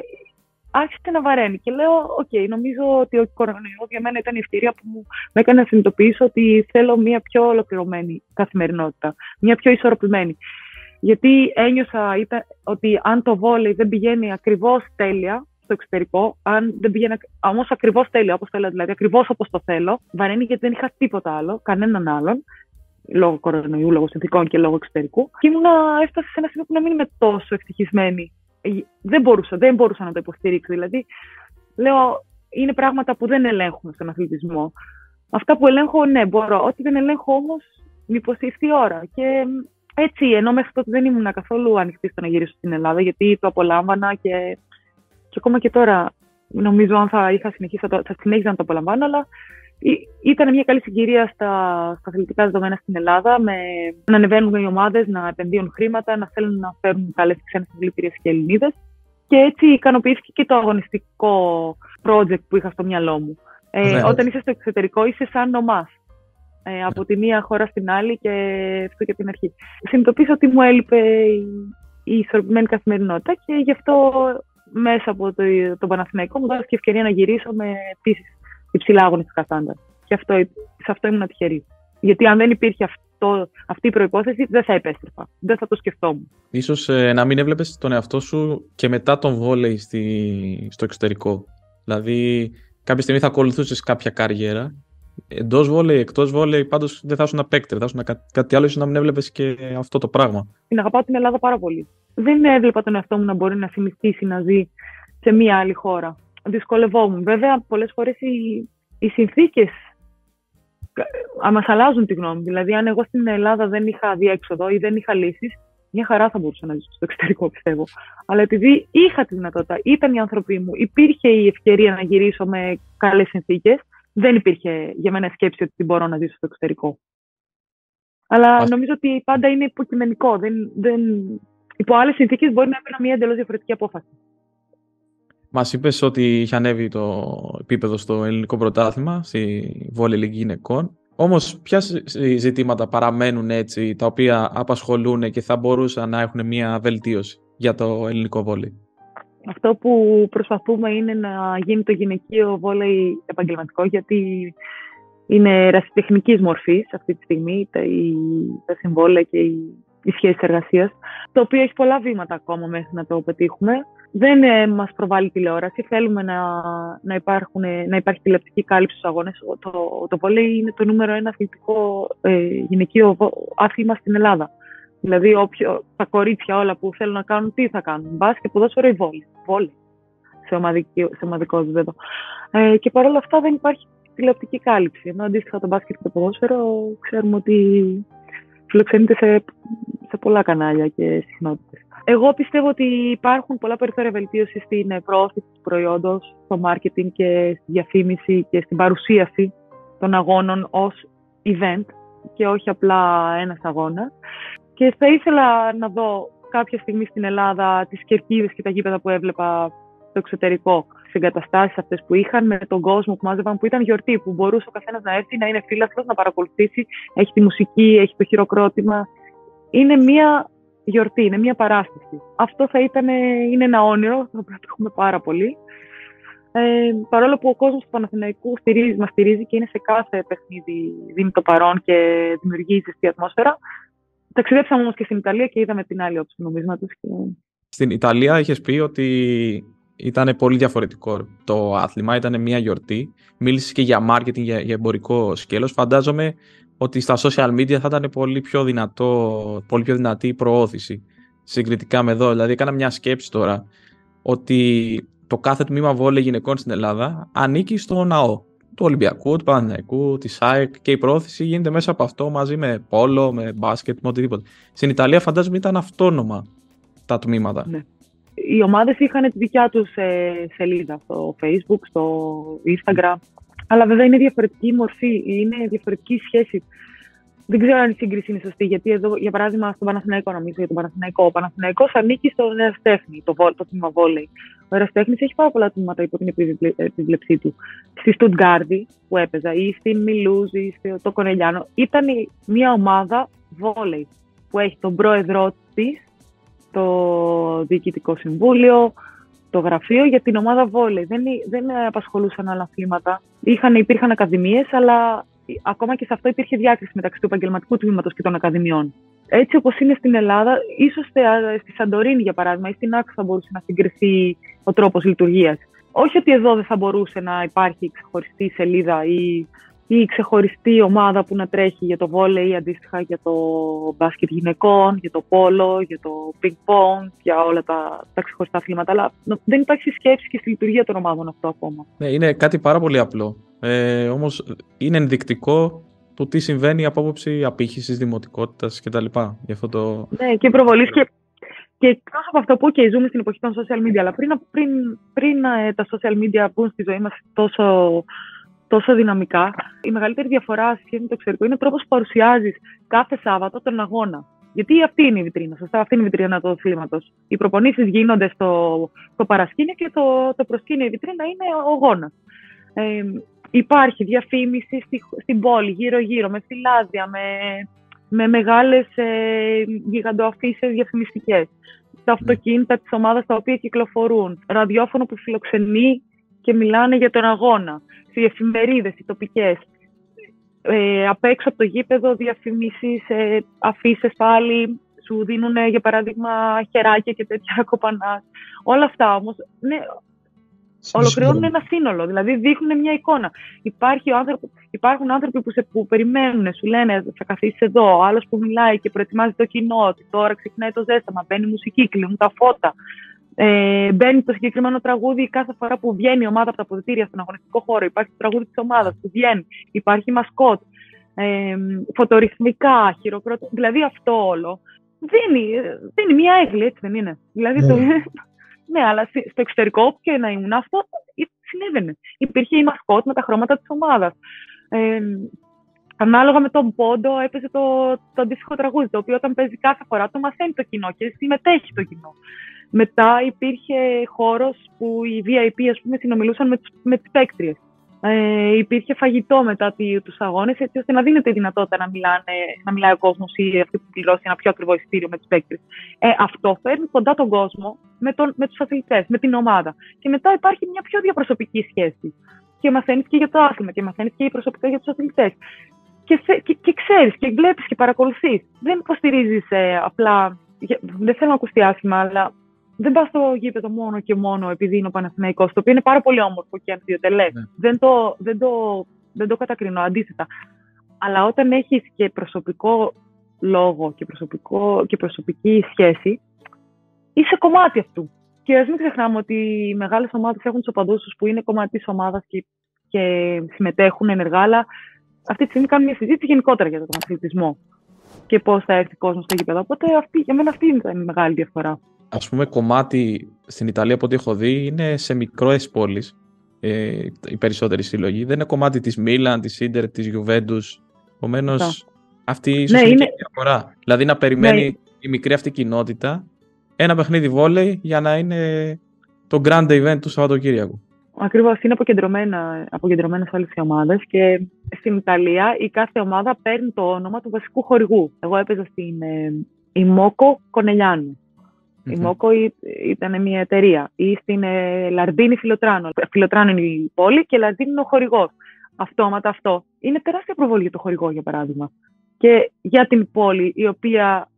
άρχισε να βαραίνει. Και λέω, OK, okay, νομίζω ότι ο κορονοϊός για μένα ήταν η ευκαιρία που μου με έκανε να συνειδητοποιήσω ότι θέλω μια πιο ολοκληρωμένη καθημερινότητα, μια πιο ισορροπημένη. Γιατί ένιωσα ότι αν το βόλεϊ δεν πηγαίνει ακριβώς τέλεια, στο εξωτερικό, αν δεν πήγαινα όμως ακριβώς τέλειο, όπως θέλω, δηλαδή ακριβώς όπως το θέλω, βαραίνει γιατί δεν είχα τίποτα άλλο, κανέναν άλλον, λόγω κορονοϊού, λόγω συνθηκών και λόγω εξωτερικού. Και ήμουνα, έφτασε σε ένα σημείο που να μην είμαι τόσο ευτυχισμένη. Ε, δεν μπορούσα, δεν μπορούσα να το υποστηρίξω. Δηλαδή, λέω, είναι πράγματα που δεν ελέγχουμε στον αθλητισμό. Αυτά που ελέγχω, ναι, μπορώ. Ό,τι δεν ελέγχω όμως, μήπως ήρθε η ώρα. Και έτσι, ενώ μέχρι τότε δεν ήμουν καθόλου ανοιχτή στο να γυρίσω στην Ελλάδα, γιατί το απολάμβανα και και ακόμα και τώρα, νομίζω αν θα είχα συνεχίσει, θα, θα συνέχιζα να το απολαμβάνω, αλλά ήταν μια καλή συγκυρία στα, στα αθλητικά δεδομένα στην Ελλάδα, με να ανεβαίνουν οι ομάδες, να επενδύουν χρήματα, να θέλουν να φέρουν καλές ξένες αθλητήριε και Ελληνίδες. Και έτσι ικανοποιήθηκε και το αγωνιστικό project που είχα στο μυαλό μου. Ε, όταν είσαι στο εξωτερικό, είσαι σαν ομά. Ε, από τη μία χώρα στην άλλη και αυτό και από την αρχή. Συνειδητοποίησα ότι μου έλειπε η, η ισορροπημένη καθημερινότητα και γι' αυτό μέσα από το, το Παναθηναϊκό μου δόθηκε ευκαιρία να γυρίσω με επίσης υψηλά αγωνιστικά στάνταρ. Και αυτό, σε αυτό ήμουν τυχερή. Γιατί αν δεν υπήρχε αυτό, αυτή η προπόθεση, δεν θα επέστρεφα. Δεν θα το σκεφτόμουν. Ίσως ε, να μην έβλεπες τον εαυτό σου και μετά τον βόλεϊ στη, στο εξωτερικό. Δηλαδή, κάποια στιγμή θα ακολουθούσες κάποια καριέρα Εντός βόλεϊ, εκτός βόλεϊ, πάντως δεν θα ήσουν παίκτερ. Θα ήσουν κά- κάτι άλλο, ίσως να μην έβλεπες και αυτό το πράγμα. Την αγαπάω την Ελλάδα πάρα πολύ. Δεν έβλεπα τον εαυτό μου να μπορεί να συνηθίσει να ζει σε μία άλλη χώρα. Δυσκολευόμουν. Βέβαια, πολλές φορές οι, οι συνθήκες μας αλλάζουν τη γνώμη. Δηλαδή, αν εγώ στην Ελλάδα δεν είχα διέξοδο ή δεν είχα λύσεις, μια χαρά θα μπορούσα να ζήσω στο εξωτερικό, πιστεύω. Αλλά επειδή είχα τη δυνατότητα, ήταν οι άνθρωποι μου, υπήρχε η ευκαιρία να γυρίσω με καλές συνθήκες, δεν υπήρχε για μένα σκέψη ότι μπορώ να ζήσω στο εξωτερικό. Αλλά Ας... νομίζω ότι πάντα είναι υποκειμενικό. Δεν, δεν... Υπό άλλες συνθήκες μπορεί να έπαιρνα μια εντελώς διαφορετική απόφαση. Μας είπες ότι είχε ανέβει το επίπεδο στο ελληνικό πρωτάθλημα, στη Βόλη Λίγκη Γυναικών. Όμως, ποια ζητήματα παραμένουν έτσι, τα οποία απασχολούν και θα μπορούσαν να έχουν μια βελτίωση για το ελληνικό βόλεϊ; Αυτό που προσπαθούμε είναι να γίνει το γυναικείο βόλεϊ επαγγελματικό, γιατί είναι ερασιτεχνικής μορφής αυτή τη στιγμή, τα, η, τα συμβόλαια και οι, οι σχέσεις εργασίας, το οποίο έχει πολλά βήματα ακόμα μέχρι να το πετύχουμε. Δεν ε, μας προβάλλει τηλεόραση, θέλουμε να, να, υπάρχουν, να υπάρχει τηλεοπτική κάλυψη στους αγώνες. Το, το, το βόλεϊ είναι το νούμερο ένα αθλητικό ε, γυναικείο άθλημα στην Ελλάδα. Δηλαδή, όποιο, τα κορίτσια όλα που θέλουν να κάνουν, τι θα κάνουν. Μπάσκετ, ποδόσφαιρο ή βόλεϊ. Βόλεϊ. Σε, ομαδική, σε ομαδικό επίπεδο. Ε, και παρόλα αυτά δεν υπάρχει τηλεοπτική κάλυψη. Ενώ αντίστοιχα το μπάσκετ και το ποδόσφαιρο ξέρουμε ότι φιλοξενείται σε, σε πολλά κανάλια και συχνότητες. Εγώ πιστεύω ότι υπάρχουν πολλά περιθώρια βελτίωσης στην προώθηση του προϊόντος, στο marketing και στη διαφήμιση και στην παρουσίαση των αγώνων ως event και όχι απλά ένας αγώνας. Και θα ήθελα να δω κάποια στιγμή στην Ελλάδα τις κερκίδες και τα γήπεδα που έβλεπα στο εξωτερικό, τις εγκαταστάσεις αυτές που είχαν, με τον κόσμο που μάζευαν, που ήταν γιορτή, που μπορούσε ο καθένας να έρθει, να είναι φίλαθλο, να παρακολουθήσει, έχει τη μουσική, έχει το χειροκρότημα. Είναι μία γιορτή, είναι μία παράσταση. Αυτό θα ήταν, είναι ένα όνειρο, το οποίο το έχουμε πάρα πολύ. Ε, παρόλο που ο κόσμος του Παναθηναϊκού στηρίζει, μας στηρίζει και είναι σε κάθε παιχνίδι, δίνει το παρόν και δημιουργεί ζεστή ατμόσφαιρα. Ταξιδέψαμε όμως και στην Ιταλία και είδαμε την άλλη όψη του νομίσματος. Και... Στην Ιταλία είχες πει ότι ήταν πολύ διαφορετικό το άθλημα, ήταν μια γιορτή. Μίλησες και για marketing, για, για εμπορικό σκέλος. Φαντάζομαι ότι στα social media θα ήταν πολύ πιο, δυνατό, πολύ πιο δυνατή η προώθηση συγκριτικά με εδώ. Δηλαδή έκανα μια σκέψη τώρα ότι το κάθε τμήμα βόλεϊ γυναικών στην Ελλάδα ανήκει στο ναό του Ολυμπιακού, του Παναθηναϊκού, της ΑΕΚ και η προώθηση γίνεται μέσα από αυτό μαζί με πόλο, με μπάσκετ, με οτιδήποτε. Στην Ιταλία φαντάζομαι ήταν αυτόνομα τα τμήματα. Ναι οι ομάδες είχαν τη δικιά τους ε, σελίδα στο facebook, στο instagram. Αλλά βέβαια είναι διαφορετική μορφή, είναι διαφορετική σχέση. Δεν ξέρω αν η σύγκριση είναι σωστή, γιατί εδώ, για παράδειγμα, στον Παναθηναϊκό, νομίζω για τον Παναθηναϊκό. Ο Παναθηναϊκός ανήκει στον Εραστέχνη, το, το τμήμα βόλεϊ. Ο Εραστέχνης έχει πάρα πολλά τμήματα υπό την επιβλεψή του. Στη Στουτγκάρδη που έπαιζα, ή στην Μιλούζη, ή στο Κονελιάνο, ήταν μια ομάδα βόλεϊ που έχει τον πρόεδρό της, το Διοικητικό Συμβούλιο, το γραφείο για την ομάδα βόλεϊ. Δεν, δεν απασχολούσαν άλλα αθλήματα. Είχαν, υπήρχαν ακαδημίες, αλλά ακόμα και σε αυτό υπήρχε διάκριση μεταξύ του επαγγελματικού τμήματος και των ακαδημιών. Έτσι όπως είναι στην Ελλάδα, ίσως στη Σαντορίνη για παράδειγμα ή στην Άκου θα μπορούσε να συγκριθεί ο τρόπος λειτουργίας. Όχι ότι εδώ δεν θα μπορούσε να υπάρχει ξεχωριστή σελίδα ή ή ξεχωριστή ομάδα που να τρέχει για το βόλεϊ ή αντίστοιχα για το μπάσκετ γυναικών, για το πόλο, για το ping pong, για όλα τα, τα ξεχωριστά αθλήματα. Αλλά δεν υπάρχει σκέψη και στη λειτουργία των ομάδων αυτό ακόμα. Ναι, είναι κάτι πάρα πολύ απλό. Ε, Όμως είναι ενδεικτικό το τι συμβαίνει από άποψη απήχησης, δημοτικότητας κτλ. το... Ναι, και προβολής και και εκτός από αυτό που και ζούμε στην εποχή των social media, αλλά πριν, πριν, πριν ε, τα social media μπουν στη ζωή μας τόσο τόσο δυναμικά. Η μεγαλύτερη διαφορά σχέση με το εξωτερικό είναι ο τρόπος που παρουσιάζεις κάθε Σάββατο τον αγώνα. Γιατί αυτή είναι η βιτρίνα, σωστά, αυτή είναι η βιτρίνα του αθλήματος. Οι προπονήσεις γίνονται στο, στο παρασκήνιο και το, το προσκήνιο, η βιτρίνα είναι ο αγώνα. Ε, υπάρχει διαφήμιση στη, στην πόλη, γύρω-γύρω, με φυλάδια, με, με μεγάλες ε, γιγαντοαφήσει διαφημιστικές. Τα αυτοκίνητα της ομάδας τα οποία κυκλοφορούν. Ραδιόφωνο που φιλοξενεί και μιλάνε για τον αγώνα. Οι εφημερίδες, οι τοπικές. Ε, απ' έξω από το γήπεδο διαφημίσεις, ε, αφήσεις πάλι, σου δίνουν για παράδειγμα χεράκια και τέτοια *laughs* κοπανάς. Όλα αυτά όμως, ναι, Ολοκληρώνουν ένα σύνολο, δηλαδή δείχνουν μια εικόνα. Υπάρχει ο άνθρωπο, υπάρχουν άνθρωποι που, σε, που περιμένουν, σου λένε θα καθίσεις εδώ, ο άλλος που μιλάει και προετοιμάζει το κοινό, ότι τώρα ξεκινάει το ζέσταμα, μπαίνει μουσική, κλείνουν τα φώτα. Ε, μπαίνει το συγκεκριμένο τραγούδι κάθε φορά που βγαίνει η ομάδα από τα αποδητήρια στον αγωνιστικό χώρο. Υπάρχει το τραγούδι της ομάδας που βγαίνει, υπάρχει μασκότ, ε, φωτορυθμικά, χειροκρότημα. Δηλαδή αυτό όλο δίνει, δίνει μια έγκλη, έτσι δεν είναι. Δηλαδή, ναι. Το, *laughs* ναι, αλλά στο εξωτερικό και να ήμουν αυτό συνέβαινε. Υπήρχε η μασκότ με τα χρώματα της ομάδας. Ε, ανάλογα με τον πόντο έπαιζε το, το αντίστοιχο τραγούδι, το οποίο όταν παίζει κάθε φορά το μαθαίνει το κοινό και συμμετέχει το κοινό. Μετά υπήρχε χώρος που οι VIP ας πούμε, συνομιλούσαν με, με τις παίκτριες. Ε, υπήρχε φαγητό μετά τους αγώνες, έτσι ώστε να δίνεται η δυνατότητα να, μιλάνε, να μιλάει ο κόσμος ή αυτή που πληρώσει ένα πιο ακριβό εισιτήριο με του παίκτε. Ε, αυτό φέρνει κοντά τον κόσμο με, τον, με τους αθλητές, με την ομάδα. Και μετά υπάρχει μια πιο διαπροσωπική σχέση. Και μαθαίνεις και για το άθλημα και μαθαίνεις και η προσωπικά για τους αθλητές. Και, και, και ξέρεις και βλέπεις και παρακολουθείς. Δεν υποστηρίζεις ε, απλά. Δεν θέλω να ακουστεί άσχημα, αλλά δεν πα στο γήπεδο μόνο και μόνο επειδή είναι ο Παναθηναϊκός, το οποίο είναι πάρα πολύ όμορφο και αμφιδιοτελέ. Ναι. Δεν, το, δεν, το, δεν το κατακρινώ, αντίθετα. Αλλά όταν έχεις και προσωπικό λόγο και, προσωπικό, και προσωπική σχέση, είσαι κομμάτι αυτού. Και ας μην ξεχνάμε ότι οι μεγάλες ομάδες έχουν τους οπαδούς τους που είναι κομμάτι της ομάδας και, και συμμετέχουν ενεργά, αλλά αυτή τη στιγμή κάνουν μια συζήτηση γενικότερα για τον αθλητισμό και πώς θα έρθει ο κόσμος στο γήπεδο. Οπότε αυτή, για μένα αυτή είναι η μεγάλη διαφορά ας πούμε κομμάτι στην Ιταλία από ό,τι έχω δει είναι σε μικρές πόλεις ε, οι περισσότεροι συλλογοί. Δεν είναι κομμάτι της Μίλαν, της Ίντερ, της Γιουβέντους. Επομένως, αυτή ίσως ναι, είναι, η διαφορά. Δηλαδή να περιμένει ναι. η μικρή αυτή κοινότητα ένα παιχνίδι βόλεϊ για να είναι το grand event του Σαββατοκύριακου. Ακριβώς, είναι αποκεντρωμένα, αποκεντρωμένες όλες οι ομάδες και στην Ιταλία η κάθε ομάδα παίρνει το όνομα του βασικού χορηγού. Εγώ έπαιζα στην ε, Ιμόκο Κονελιάνου. Η Μόκο ήταν μια εταιρεία. Ή στην ε, Λαρντίνη Φιλοτράνο. Φιλοτράνο είναι η πόλη και Λαρντίνη είναι ο χορηγός. Αυτόματα αυτό. Είναι τεράστια προβολή για το χορηγό, για παράδειγμα. Και για την πόλη, η οποία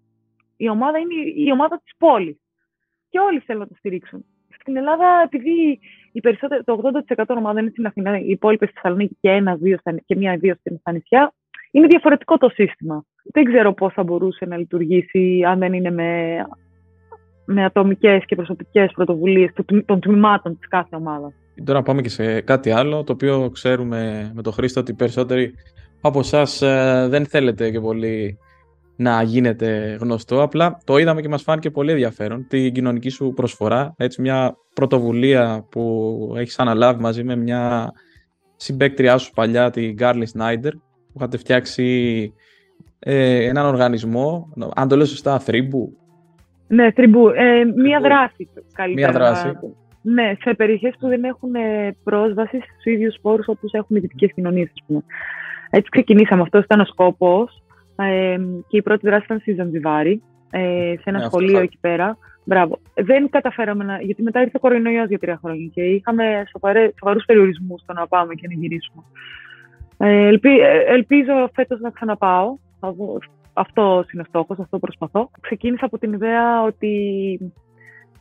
η ομάδα είναι η ομάδα της πόλης. Και όλοι θέλουν να το στηρίξουν. Στην Ελλάδα, επειδή οι το 80% των ομάδων είναι στην Αθήνα, οι υπόλοιπε στη Θεσσαλονίκη και, ένα, δύο, και μία-δύο στα νησιά, είναι διαφορετικό το σύστημα. Δεν ξέρω πώς θα μπορούσε να λειτουργήσει αν δεν είναι με με ατομικές και προσωπικές πρωτοβουλίες των τμήματων της κάθε ομάδας. Τώρα πάμε και σε κάτι άλλο, το οποίο ξέρουμε με τον Χρήστο ότι περισσότεροι από εσάς ε, δεν θέλετε και πολύ να γίνετε γνωστό. Απλά το είδαμε και μας φάνηκε πολύ ενδιαφέρον την κοινωνική σου προσφορά. Έτσι μια πρωτοβουλία που έχεις αναλάβει μαζί με μια συμπέκτριά σου παλιά, την Γκάρλι Σνάιντερ, που είχατε φτιάξει ε, έναν οργανισμό, αν το λέω σωστά, θρύμπου, ναι, τριμπού. Ε, μία δράση καλύτερα. Μία δράση. Ναι, σε περιοχές που δεν έχουν ε, πρόσβαση στους ίδιους πόρου όπως έχουν οι δυτικέ κοινωνίες, ας πούμε. Έτσι ξεκινήσαμε. Αυτό ήταν ο σκόπος. Ε, και η πρώτη δράση ήταν στη Ζανζιβάρη, ε, σε ένα ναι, σχολείο εκεί πέρα. Μπράβο. Δεν καταφέραμε να. Γιατί μετά ήρθε ο κορονοϊός για τρία χρόνια και είχαμε σοβαρούς περιορισμούς στο να πάμε και να γυρίσουμε. Ε, ελπί, ε, ελπίζω φέτος να ξαναπάω. Θα αυτό είναι ο στόχος, αυτό προσπαθώ. Ξεκίνησα από την ιδέα ότι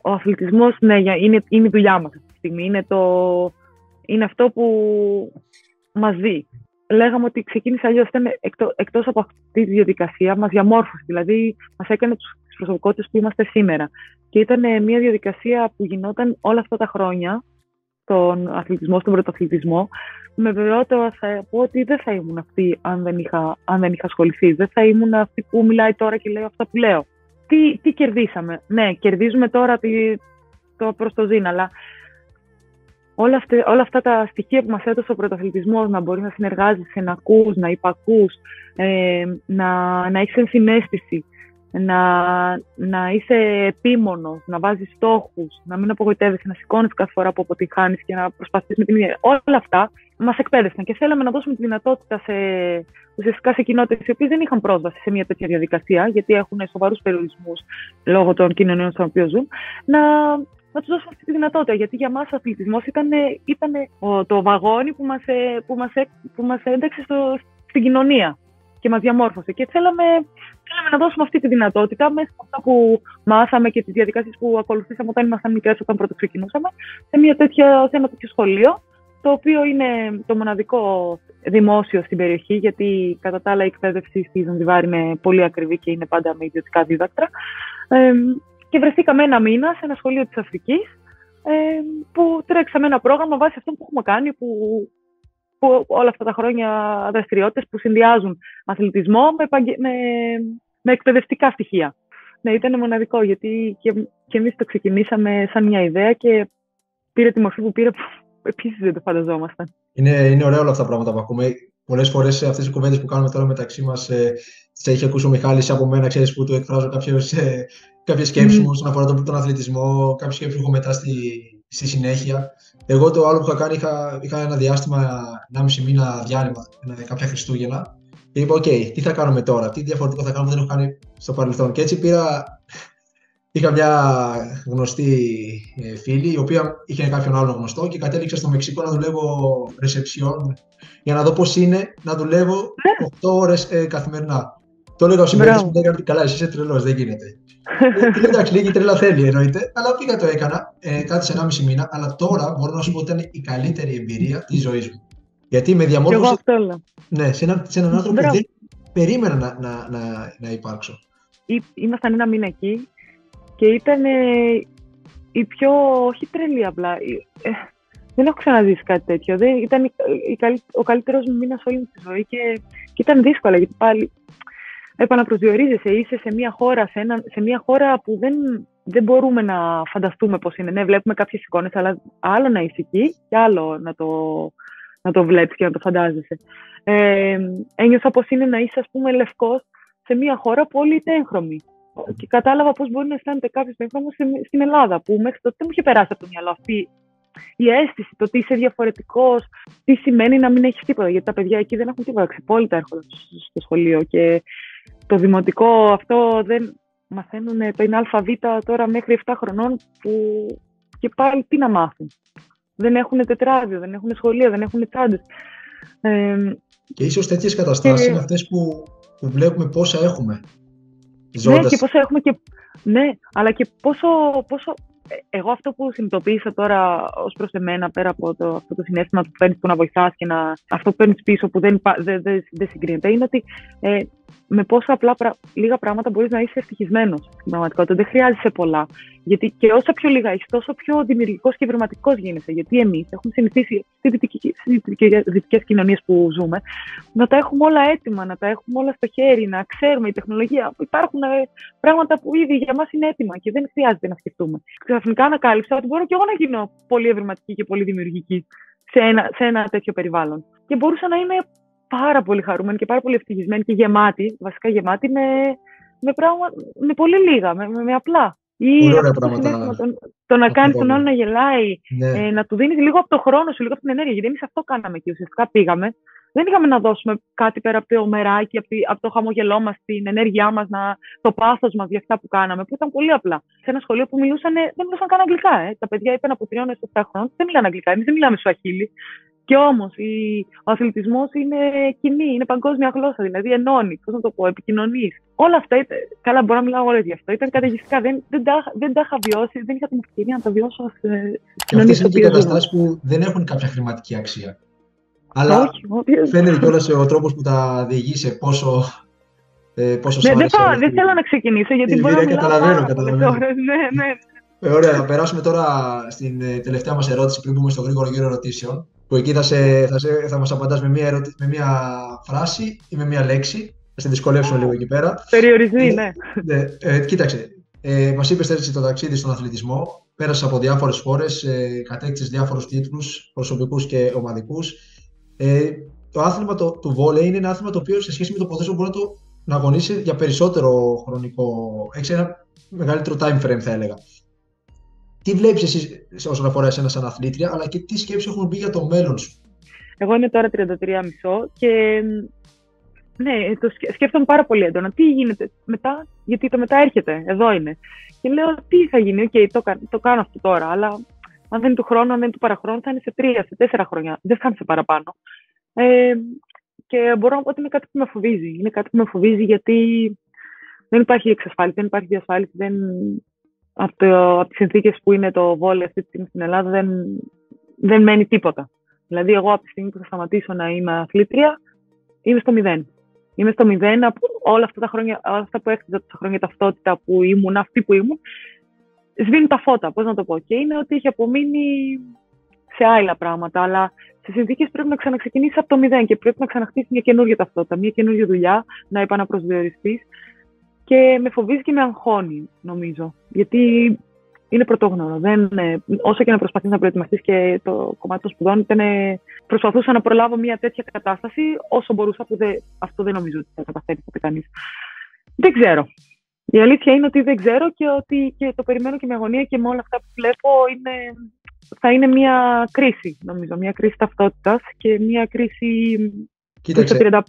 ο αθλητισμός ναι, είναι, είναι η δουλειά μας αυτή τη στιγμή. Είναι, το, είναι αυτό που μας δει. Λέγαμε ότι ξεκίνησε αλλιώς ήταν εκτό, εκτός από αυτή τη διαδικασία, μας διαμόρφωσε. Δηλαδή, μας έκανε τους, τις προσωπικότητες που είμαστε σήμερα. Και ήταν μια διαδικασία που γινόταν όλα αυτά τα χρόνια στον αθλητισμό, στον πρωτοαθλητισμό, με βεβαιότητα θα πω ότι δεν θα ήμουν αυτή αν δεν είχα, αν δεν είχα ασχοληθεί. Δεν θα ήμουν αυτή που μιλάει τώρα και λέει αυτά που λέω. Τι, τι κερδίσαμε; Ναι, κερδίζουμε τώρα τη, το προς το ζήν, αλλά όλα, αυτά, όλα αυτά τα στοιχεία που μας έδωσε ο πρωταθλητισμός, να μπορεί να συνεργάζεσαι, να ακούς, να υπακούς, ε, να, να έχεις ενσυναίσθηση, να, να είσαι επίμονο, να βάζεις στόχους, να μην απογοητεύεσαι, να σηκώνεις κάθε φορά που αποτυχάνει και να προσπαθείς με την ίδια. Όλα αυτά μας εκπαίδευσαν και θέλαμε να δώσουμε τη δυνατότητα σε, ουσιαστικά σε κοινότητες οι οποίες δεν είχαν πρόσβαση σε μια τέτοια διαδικασία, γιατί έχουν σοβαρούς περιορισμούς λόγω των κοινωνίων στον οποίο ζουν, να, να τους δώσουμε αυτή τη δυνατότητα. Γιατί για μας ο αθλητισμός ήταν, ήταν το βαγόνι που μας που μας, που μας ένταξε στο, στην κοινωνία και μας διαμόρφωσε. Και θέλαμε, θέλαμε να δώσουμε αυτή τη δυνατότητα μέσα από αυτά που μάθαμε και τις διαδικασίες που ακολουθήσαμε όταν ήμασταν μικρές, όταν πρώτα ξεκινούσαμε, σε, μια τέτοια, σε ένα τέτοιο σχολείο, το οποίο είναι το μοναδικό δημόσιο στην περιοχή, γιατί κατά τα άλλα η εκπαίδευση στη Ζανζιβάρ είναι πολύ ακριβή και είναι πάντα με ιδιωτικά δίδακτρα. Ε, και βρεθήκαμε ένα μήνα σε ένα σχολείο της Αφρικής, ε, που τρέξαμε ένα πρόγραμμα βάσει αυτό που έχουμε κάνει, που που όλα αυτά τα χρόνια δραστηριότητες που συνδυάζουν αθλητισμό με, με, με εκπαιδευτικά στοιχεία. Ναι, ήταν μοναδικό γιατί και, και εμείς το ξεκινήσαμε σαν μια ιδέα και πήρε τη μορφή που πήρε που επίσης δεν το φανταζόμασταν. Είναι, είναι ωραία όλα αυτά τα πράγματα που ακούμε. Πολλές φορές αυτές οι κουβέντες που κάνουμε τώρα μεταξύ μας, ε, τι έχει ακούσει ο Μιχάλης από μένα, ξέρεις που του εκφράζω κάποιες σκέψεις μου όσον αφορά τον, τον αθλητισμό, κάποιες σκέψεις που έχω μετά στη, στη συνέχεια. Εγώ το άλλο που είχα κάνει, είχα, είχα ένα διάστημα, ένα μισή μήνα διάλειμμα, κάποια Χριστούγεννα. Και είπα, OK, τι θα κάνουμε τώρα, τι διαφορετικό θα κάνουμε που δεν έχω κάνει στο παρελθόν. Και έτσι πήρα, είχα μια γνωστή ε, φίλη, η οποία είχε κάποιον άλλο γνωστό και κατέληξα στο Μεξικό να δουλεύω reception για να δω πώς είναι να δουλεύω 8 ώρες ε, καθημερινά. Το έλεγα ο συμπέκτη μου, λέγανε ότι καλά, εσύ είσαι τρελός, δεν γίνεται. Ε, *laughs* εντάξει, λίγη τρέλα θέλει εννοείται, αλλά πήγα το έκανα, ε, κάτι σε 1,5 μήνα. Αλλά τώρα μπορώ να σου πω ότι ήταν η καλύτερη εμπειρία της ζωής μου. Γιατί με διαμόρφωσε. Ναι, σε, ένα, σε έναν άνθρωπο που δεν περίμενα να, να, να, να υπάρξω. Ήμασταν ένα μήνα εκεί και ήταν ε, η πιο. Όχι τρελή απλά. Ε, δεν έχω ξαναζήσει κάτι τέτοιο. Δεν, ήταν η, η, ο καλύτερος μου μήνας όλη μου τη ζωή και, και ήταν δύσκολα γιατί πάλι επαναπροσδιορίζεσαι, είσαι σε μια χώρα, σε, ένα, σε μια χώρα που δεν, δεν μπορούμε να φανταστούμε πώς είναι. Ναι, βλέπουμε κάποιες εικόνες, αλλά άλλο να είσαι εκεί και άλλο να το, να το βλέπεις και να το φαντάζεσαι. Ε, ένιωσα πώς είναι να είσαι, ας πούμε, λευκός σε μια χώρα που όλοι είναι έγχρωμοι. Και κατάλαβα πώς μπορεί να αισθάνεται κάποιος έγχρωμος στην Ελλάδα, που μέχρι τότε δεν μου είχε περάσει από το μυαλό αυτή η αίσθηση, το ότι είσαι διαφορετικός, τι σημαίνει να μην έχεις τίποτα. Γιατί τα παιδιά εκεί δεν έχουν τίποτα. Ξεπόλυτα έρχονται στο σχολείο και το δημοτικό αυτό δεν μαθαίνουν το είναι ΑΒ τώρα μέχρι 7 χρονών που και πάλι τι να μάθουν. Δεν έχουν τετράδιο, δεν έχουν σχολεία, δεν έχουν τσάντες. Ε, και ίσως τέτοιες καταστάσεις είναι αυτές που, που βλέπουμε πόσα έχουμε. Ναι, και πόσα έχουμε και. Ναι, αλλά και πόσο, πόσο ε, εγώ αυτό που συνειδητοποίησα τώρα ως προς εμένα, πέρα από το, αυτό το συνέστημα που παίρνεις που να βοηθάς και να, αυτό που παίρνεις πίσω που δεν, δεν, δεν, δεν συγκρίνεται, είναι ότι ε, με πόσα απλά λίγα πράγματα μπορείς να είσαι ευτυχισμένος στην πραγματικότητα. Δεν χρειάζεσαι πολλά. Γιατί και όσα πιο λίγα έχει, τόσο πιο δημιουργικός και ευρηματικό γίνεσαι. Γιατί εμείς έχουμε συνηθίσει στι δυτικές κοινωνίες που ζούμε να τα έχουμε όλα έτοιμα, να τα έχουμε όλα στο χέρι, να ξέρουμε η τεχνολογία. Υπάρχουν ε, πράγματα που ήδη για μας είναι έτοιμα και δεν χρειάζεται να σκεφτούμε. Ξαφνικά ανακάλυψα ότι μπορώ και εγώ να γίνω πολύ ευρηματική και πολύ δημιουργική σε ένα, σε ένα τέτοιο περιβάλλον. Και μπορούσα να είμαι πάρα πολύ χαρούμενη και πάρα πολύ ευτυχισμένη και γεμάτη, βασικά γεμάτη με, με, πράγμα, με πολύ λίγα, με, με, με απλά. Ή πολύ αυτό πράγματα. Το, το να κάνει τον άλλο να γελάει, ναι. ε, να του δίνεις λίγο από το χρόνο σου, λίγο από την ενέργεια. Γιατί εμείς αυτό κάναμε και ουσιαστικά πήγαμε. Δεν είχαμε να δώσουμε κάτι πέρα από το μεράκι, από, από το χαμογελό μας, την ενέργειά μας, το πάθος μας για αυτά που κάναμε, που ήταν πολύ απλά. Σε ένα σχολείο που μιλούσαν, δεν μιλούσαν καν αγγλικά. Ε. Τα παιδιά είπαν από τριών έως 7 χρόνων, δεν μιλάνε αγγλικά. Εμείς δεν μιλάμε σου αχίλι. Και όμως ο αθλητισμός είναι κοινή, είναι παγκόσμια γλώσσα, δηλαδή ενώνει, πώς να το πω, επικοινωνείς. Όλα αυτά, ήταν, καλά, μπορώ να μιλάω όλε γι' αυτό, ήταν καταιγιστικά. Δεν, δεν, τα, δεν τα είχα βιώσει, δεν είχα την ευκαιρία να τα βιώσω σε κοινωνίε. Αυτές είναι και καταστάσει που δεν έχουν κάποια χρηματική αξία. Αλλά όχι, φαίνεται κιόλας ο τρόπος που τα διηγείσαι πόσο. Ε, πόσο ναι, δεν, θα, δεν θέλω να ξεκινήσω γιατί μπορεί να καταλαβαίνω, καταλαβαίνω. ναι, ναι. Ε, ωραία, θα περάσουμε τώρα στην ε, τελευταία μας ερώτηση πριν μπούμε στο γρήγορο γύρο ερωτήσεων που εκεί θα, σε, θα, σε, θα μας απαντάς με μία, ερωτη... με μία φράση ή με μία λέξη. Θα σε δυσκολεύσουμε λίγο εκεί πέρα. Περιοριστεί, ε, ναι. ναι. Ε, κοίταξε, ε, μας είπες έτσι το ταξίδι στον αθλητισμό. Πέρασες από διάφορες χώρες, ε, κατέκτησες διάφορους τίτλους, προσωπικούς και ομαδικούς. Ε, το άθλημα το, του βόλεϊ είναι ένα άθλημα το οποίο σε σχέση με το ποδόσφαιρο μπορεί να το να αγωνίσει για περισσότερο χρονικό. Έχει ένα μεγαλύτερο time frame, θα έλεγα τι βλέπεις εσύ όσον αφορά εσένα σαν αθλήτρια, αλλά και τι σκέψεις έχουν μπει για το μέλλον σου; Εγώ είμαι τώρα 33,5 και ναι, το σκέφτομαι πάρα πολύ έντονα. Τι γίνεται μετά, γιατί το μετά έρχεται, εδώ είναι. Και λέω, τι θα γίνει, οκ, το, το κάνω αυτό τώρα, αλλά αν δεν είναι του χρόνου, αν δεν είναι του παραχρόνου, θα είναι σε τρία, σε τέσσερα χρόνια. Δεν θα είναι σε παραπάνω. Ε, Και μπορώ να πω ότι είναι κάτι που με φοβίζει. Είναι κάτι που με φοβίζει γιατί δεν υπάρχει εξασφάλιση, δεν υπάρχει διασφάλιση. Δεν... Από, το, από τις συνθήκες που είναι το βόλεϊ αυτή τη στιγμή στην Ελλάδα δεν, δεν μένει τίποτα. Δηλαδή, εγώ από τη στιγμή που θα σταματήσω να είμαι αθλήτρια, είμαι στο μηδέν. Είμαι στο μηδέν από όλα αυτά τα χρόνια, όλα αυτά που έκτιζα τα χρόνια ταυτότητα που ήμουν, αυτή που ήμουν, σβήνουν τα φώτα, πώς να το πω. Και είναι ότι έχει απομείνει σε άλλα πράγματα, αλλά σε συνθήκες πρέπει να ξαναξεκινήσεις από το μηδέn και πρέπει να ξαναχτίσεις μια καινούργια ταυτότητα, μια καινούργια δουλειά, να επαναπροσδιοριστείς. Και με φοβίζει και με αγχώνει, νομίζω. Γιατί είναι πρωτόγνωρο. Δεν, όσο και να προσπαθείς να προετοιμαστείς και το κομμάτι των σπουδών, ήταν, προσπαθούσα να προλάβω μια τέτοια κατάσταση όσο μπορούσα, που αυτό δεν νομίζω ότι θα καταφέρει ποτέ κανείς. Δεν ξέρω. Η αλήθεια είναι ότι δεν ξέρω και ότι και το περιμένω και με αγωνία και με όλα αυτά που βλέπω είναι, θα είναι μια κρίση, νομίζω. Μια κρίση ταυτότητας και μια κρίση Κοίταξε, στο 35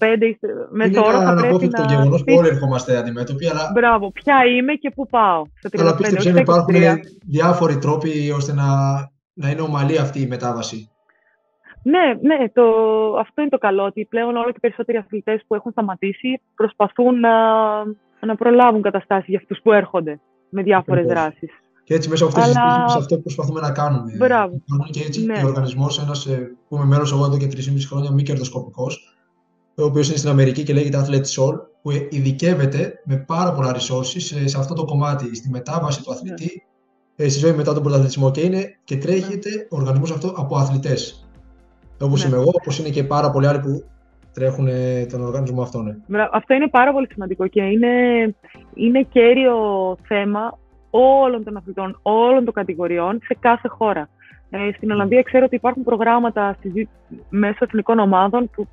με είναι τώρα ένα θα πρέπει το να... γεγονός που όλοι ερχόμαστε αντιμέτωποι, αλλά, Μπράβο, ποια είμαι και πού πάω. Στο 35, αλλά πίστεψε όχι να στα υπάρχουν 23. διάφοροι τρόποι ώστε να, να είναι ομαλή αυτή η μετάβαση. Ναι, ναι, το, αυτό είναι το καλό, ότι πλέον όλο και περισσότεροι αθλητές που έχουν σταματήσει προσπαθούν να, να προλάβουν καταστάσεις για αυτούς που έρχονται με διάφορες Ακριβώς. δράσεις. Και έτσι μέσα από αυτές τις Αλλά- συζητήσει, αυτό που προσπαθούμε να κάνουμε. Μπράβο. Υπάρχουν Και έτσι Ναι. ο οργανισμός, ένας που είμαι μέλος εγώ εδώ και 3,5 χρόνια, μη κερδοσκοπικός, ο οποίος είναι στην Αμερική και λέγεται Athlete Soul, που ειδικεύεται με πάρα πολλά resources σε, σε αυτό το κομμάτι, στη μετάβαση του αθλητή, ε, στη ζωή μετά τον πρωταθλητισμό. Και, είναι, και τρέχεται ο οργανισμός αυτό από αθλητές. Όπως Ναι. είμαι εγώ, όπως είναι και πάρα πολλοί άλλοι που τρέχουν ε, τον οργανισμό αυτό. Ναι. Μπρα- Αυτό είναι πάρα πολύ σημαντικό και είναι, είναι κέριο θέμα όλων των αθλητών, όλων των κατηγοριών σε κάθε χώρα. Ε, στην Ολλανδία ξέρω ότι υπάρχουν προγράμματα στη, μέσω εθνικών ομάδων που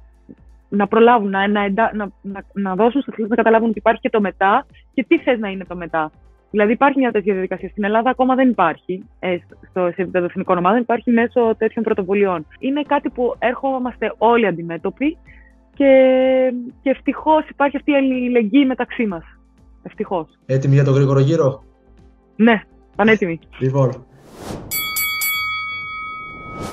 να προλάβουν, να, να, εντά- να, να, να δώσουν στους αθλητές να καταλάβουν ότι υπάρχει και το μετά και τι θες να είναι το μετά. Δηλαδή υπάρχει μια τέτοια διαδικασία. Στην Ελλάδα ακόμα δεν υπάρχει ε, στο, σε επίπεδο εθνικών ομάδων, υπάρχει μέσω τέτοιων πρωτοβουλειών. Είναι κάτι που έρχομαστε όλοι αντιμέτωποι και, και ευτυχώς υπάρχει αυτή η αλληλεγγύη μεταξύ μας. Ευτυχώς. Έτοιμοι για τον γρήγορο γύρο; Ναι, πανέτοιμοι. Λοιπόν.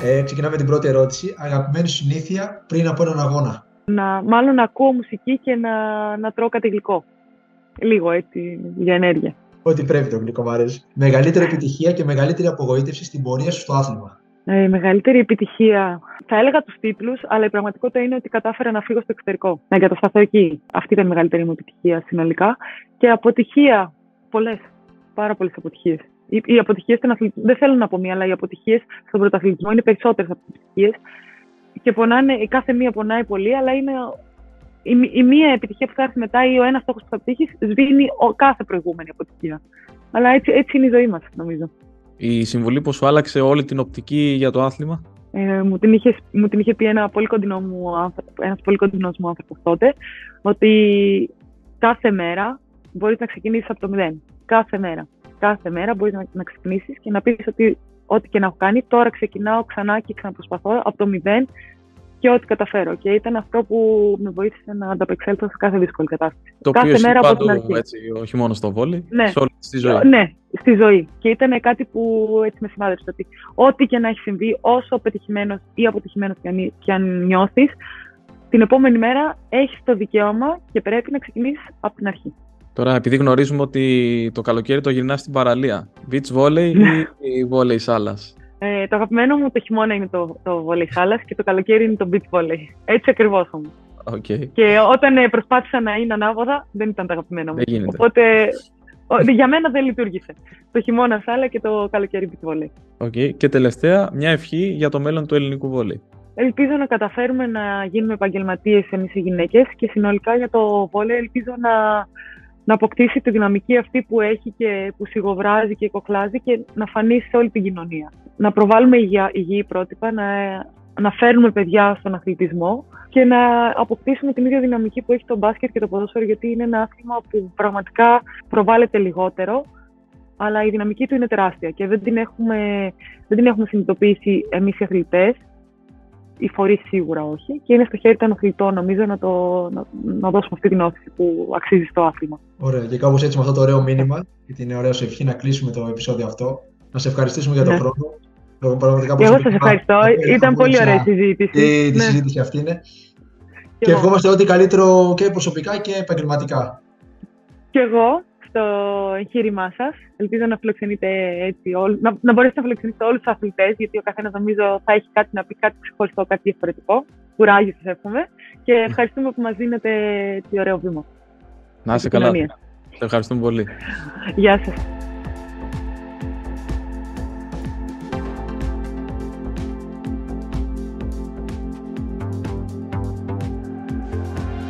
Ε, ξεκινάμε την πρώτη ερώτηση. Αγαπημένη σου συνήθεια πριν από έναν αγώνα. Να, μάλλον να ακούω μουσική και να, να τρώω κάτι γλυκό. Λίγο έτσι για ενέργεια. Ό,τι πρέπει το γλυκό μου αρέσει. Μεγαλύτερη επιτυχία και μεγαλύτερη απογοήτευση στην πορεία σου στο άθλημα. Ε, η μεγαλύτερη επιτυχία. Θα έλεγα τους τίτλους, αλλά η πραγματικότητα είναι ότι κατάφερα να φύγω στο εξωτερικό. Να εγκατασταθώ εκεί. Αυτή ήταν η μεγαλύτερη μου επιτυχία συνολικά. Και αποτυχία. Πολλές. Πάρα πολλές αποτυχίες. Οι, οι αποτυχίες στον αθλητισμό. Δεν θέλω να πω μία, αλλά οι αποτυχίες στον πρωταθλητισμό είναι περισσότερες από τις επιτυχίε. Και πονάνε, η κάθε μία πονάει πολύ, αλλά είναι η, μ- η μία επιτυχία που θα έρθει μετά ή ο ένας στόχος που θα πετύχεις σβήνει ο, κάθε προηγούμενη αποτυχία. Αλλά έτσι, έτσι είναι η ζωή μας, νομίζω. Η συμβουλή που σου άλλαξε όλη την οπτική για το άθλημα; Ε, μου, την είχες, μου την είχε πει ένα πολύ κοντινό μου άνθρωπο, ένας πολύ κοντινός μου άνθρωπος τότε, ότι κάθε μέρα μπορείς να ξεκινήσεις από το μηδέν. Κάθε μέρα. Κάθε μέρα μπορείς να, να ξεκινήσεις και να πεις ότι ό,τι και να έχω κάνει, τώρα ξεκινάω ξανά και ξαναπροσπαθώ από το μηδέν και ό,τι καταφέρω. Και ήταν αυτό που με βοήθησε να ανταπεξέλθω σε κάθε δύσκολη κατάσταση. Το Κάθε οποίο ισχύει μέρα από παντού, την αρχή. έτσι, όχι μόνο στο βόλι, Ναι. σε όλη τη ζωή. Ναι, στη ζωή. Και ήταν κάτι που έτσι με σημάδεψε ότι ό,τι και να έχει συμβεί, όσο πετυχημένος ή αποτυχημένος και αν, και αν νιώθεις, την επόμενη μέρα έχεις το δικαίωμα και πρέπει να ξεκινήσεις από την αρχή. Τώρα, επειδή γνωρίζουμε ότι το καλοκαίρι το γυρνάς στην παραλία, beach volley Ναι. ή volley σάλας; Ε, το αγαπημένο μου το χειμώνα είναι το, το βόλεϊ σάλας και το καλοκαίρι είναι το beach volley. Έτσι ακριβώς όμως. Οκ. Και όταν ε, προσπάθησα να είναι ανάποδα, δεν ήταν το αγαπημένο μου. Δεν γίνεται. Οπότε ο- για μένα δεν λειτούργησε. Το χειμώνα σάλα και το καλοκαίρι beach volley. OK. Και τελευταία, μια ευχή για το μέλλον του ελληνικού βόλεϊ. Ελπίζω να καταφέρουμε να γίνουμε επαγγελματίες εμείς οι γυναίκες και συνολικά για το βόλεϊ ελπίζω να, να αποκτήσει τη δυναμική αυτή που έχει και που σιγοβράζει και κοκλάζει και να φανεί σε όλη την κοινωνία. Να προβάλλουμε υγεία, υγιή πρότυπα, να, να φέρνουμε παιδιά στον αθλητισμό και να αποκτήσουμε την ίδια δυναμική που έχει το μπάσκετ και το ποδόσφαιρο γιατί είναι ένα άθλημα που πραγματικά προβάλλεται λιγότερο αλλά η δυναμική του είναι τεράστια και δεν την έχουμε, δεν την έχουμε συνειδητοποιήσει εμείς οι αθλητές οι φορείς σίγουρα όχι. Και είναι στο χέρι των αθλητών, νομίζω, να, το, να, να δώσουμε αυτή την όθηση που αξίζει στο άθλημα. Ωραία. Και κάπως έτσι με αυτό το ωραίο μήνυμα και την ωραία σου ευχή να κλείσουμε το επεισόδιο αυτό. Να σε ευχαριστήσουμε για τον Ναι. χρόνο. Εγώ πραγματικά Και εγώ σας προσωπικά ευχαριστώ. απόλυτα Ήταν πολύ ωραία η απόλυτα συζήτηση. Και τη Ναι. συζήτηση αυτή είναι. Και ευχόμαστε ό,τι καλύτερο και προσωπικά και επαγγελματικά. Και εγώ στο εγχείρημά σας. Ελπίζω να φιλοξενείτε έτσι, να, να μπορέσετε να φιλοξενήσετε όλους τους αθλητές, γιατί ο καθένας νομίζω θα έχει κάτι να πει, κάτι ξεχωριστό, κάτι διαφορετικό. Κουράγιο σας εύχομαι. Και ευχαριστούμε που μας δίνετε το ωραίο βήμα. Να είστε καλά. Σε ευχαριστούμε πολύ. Γεια σας.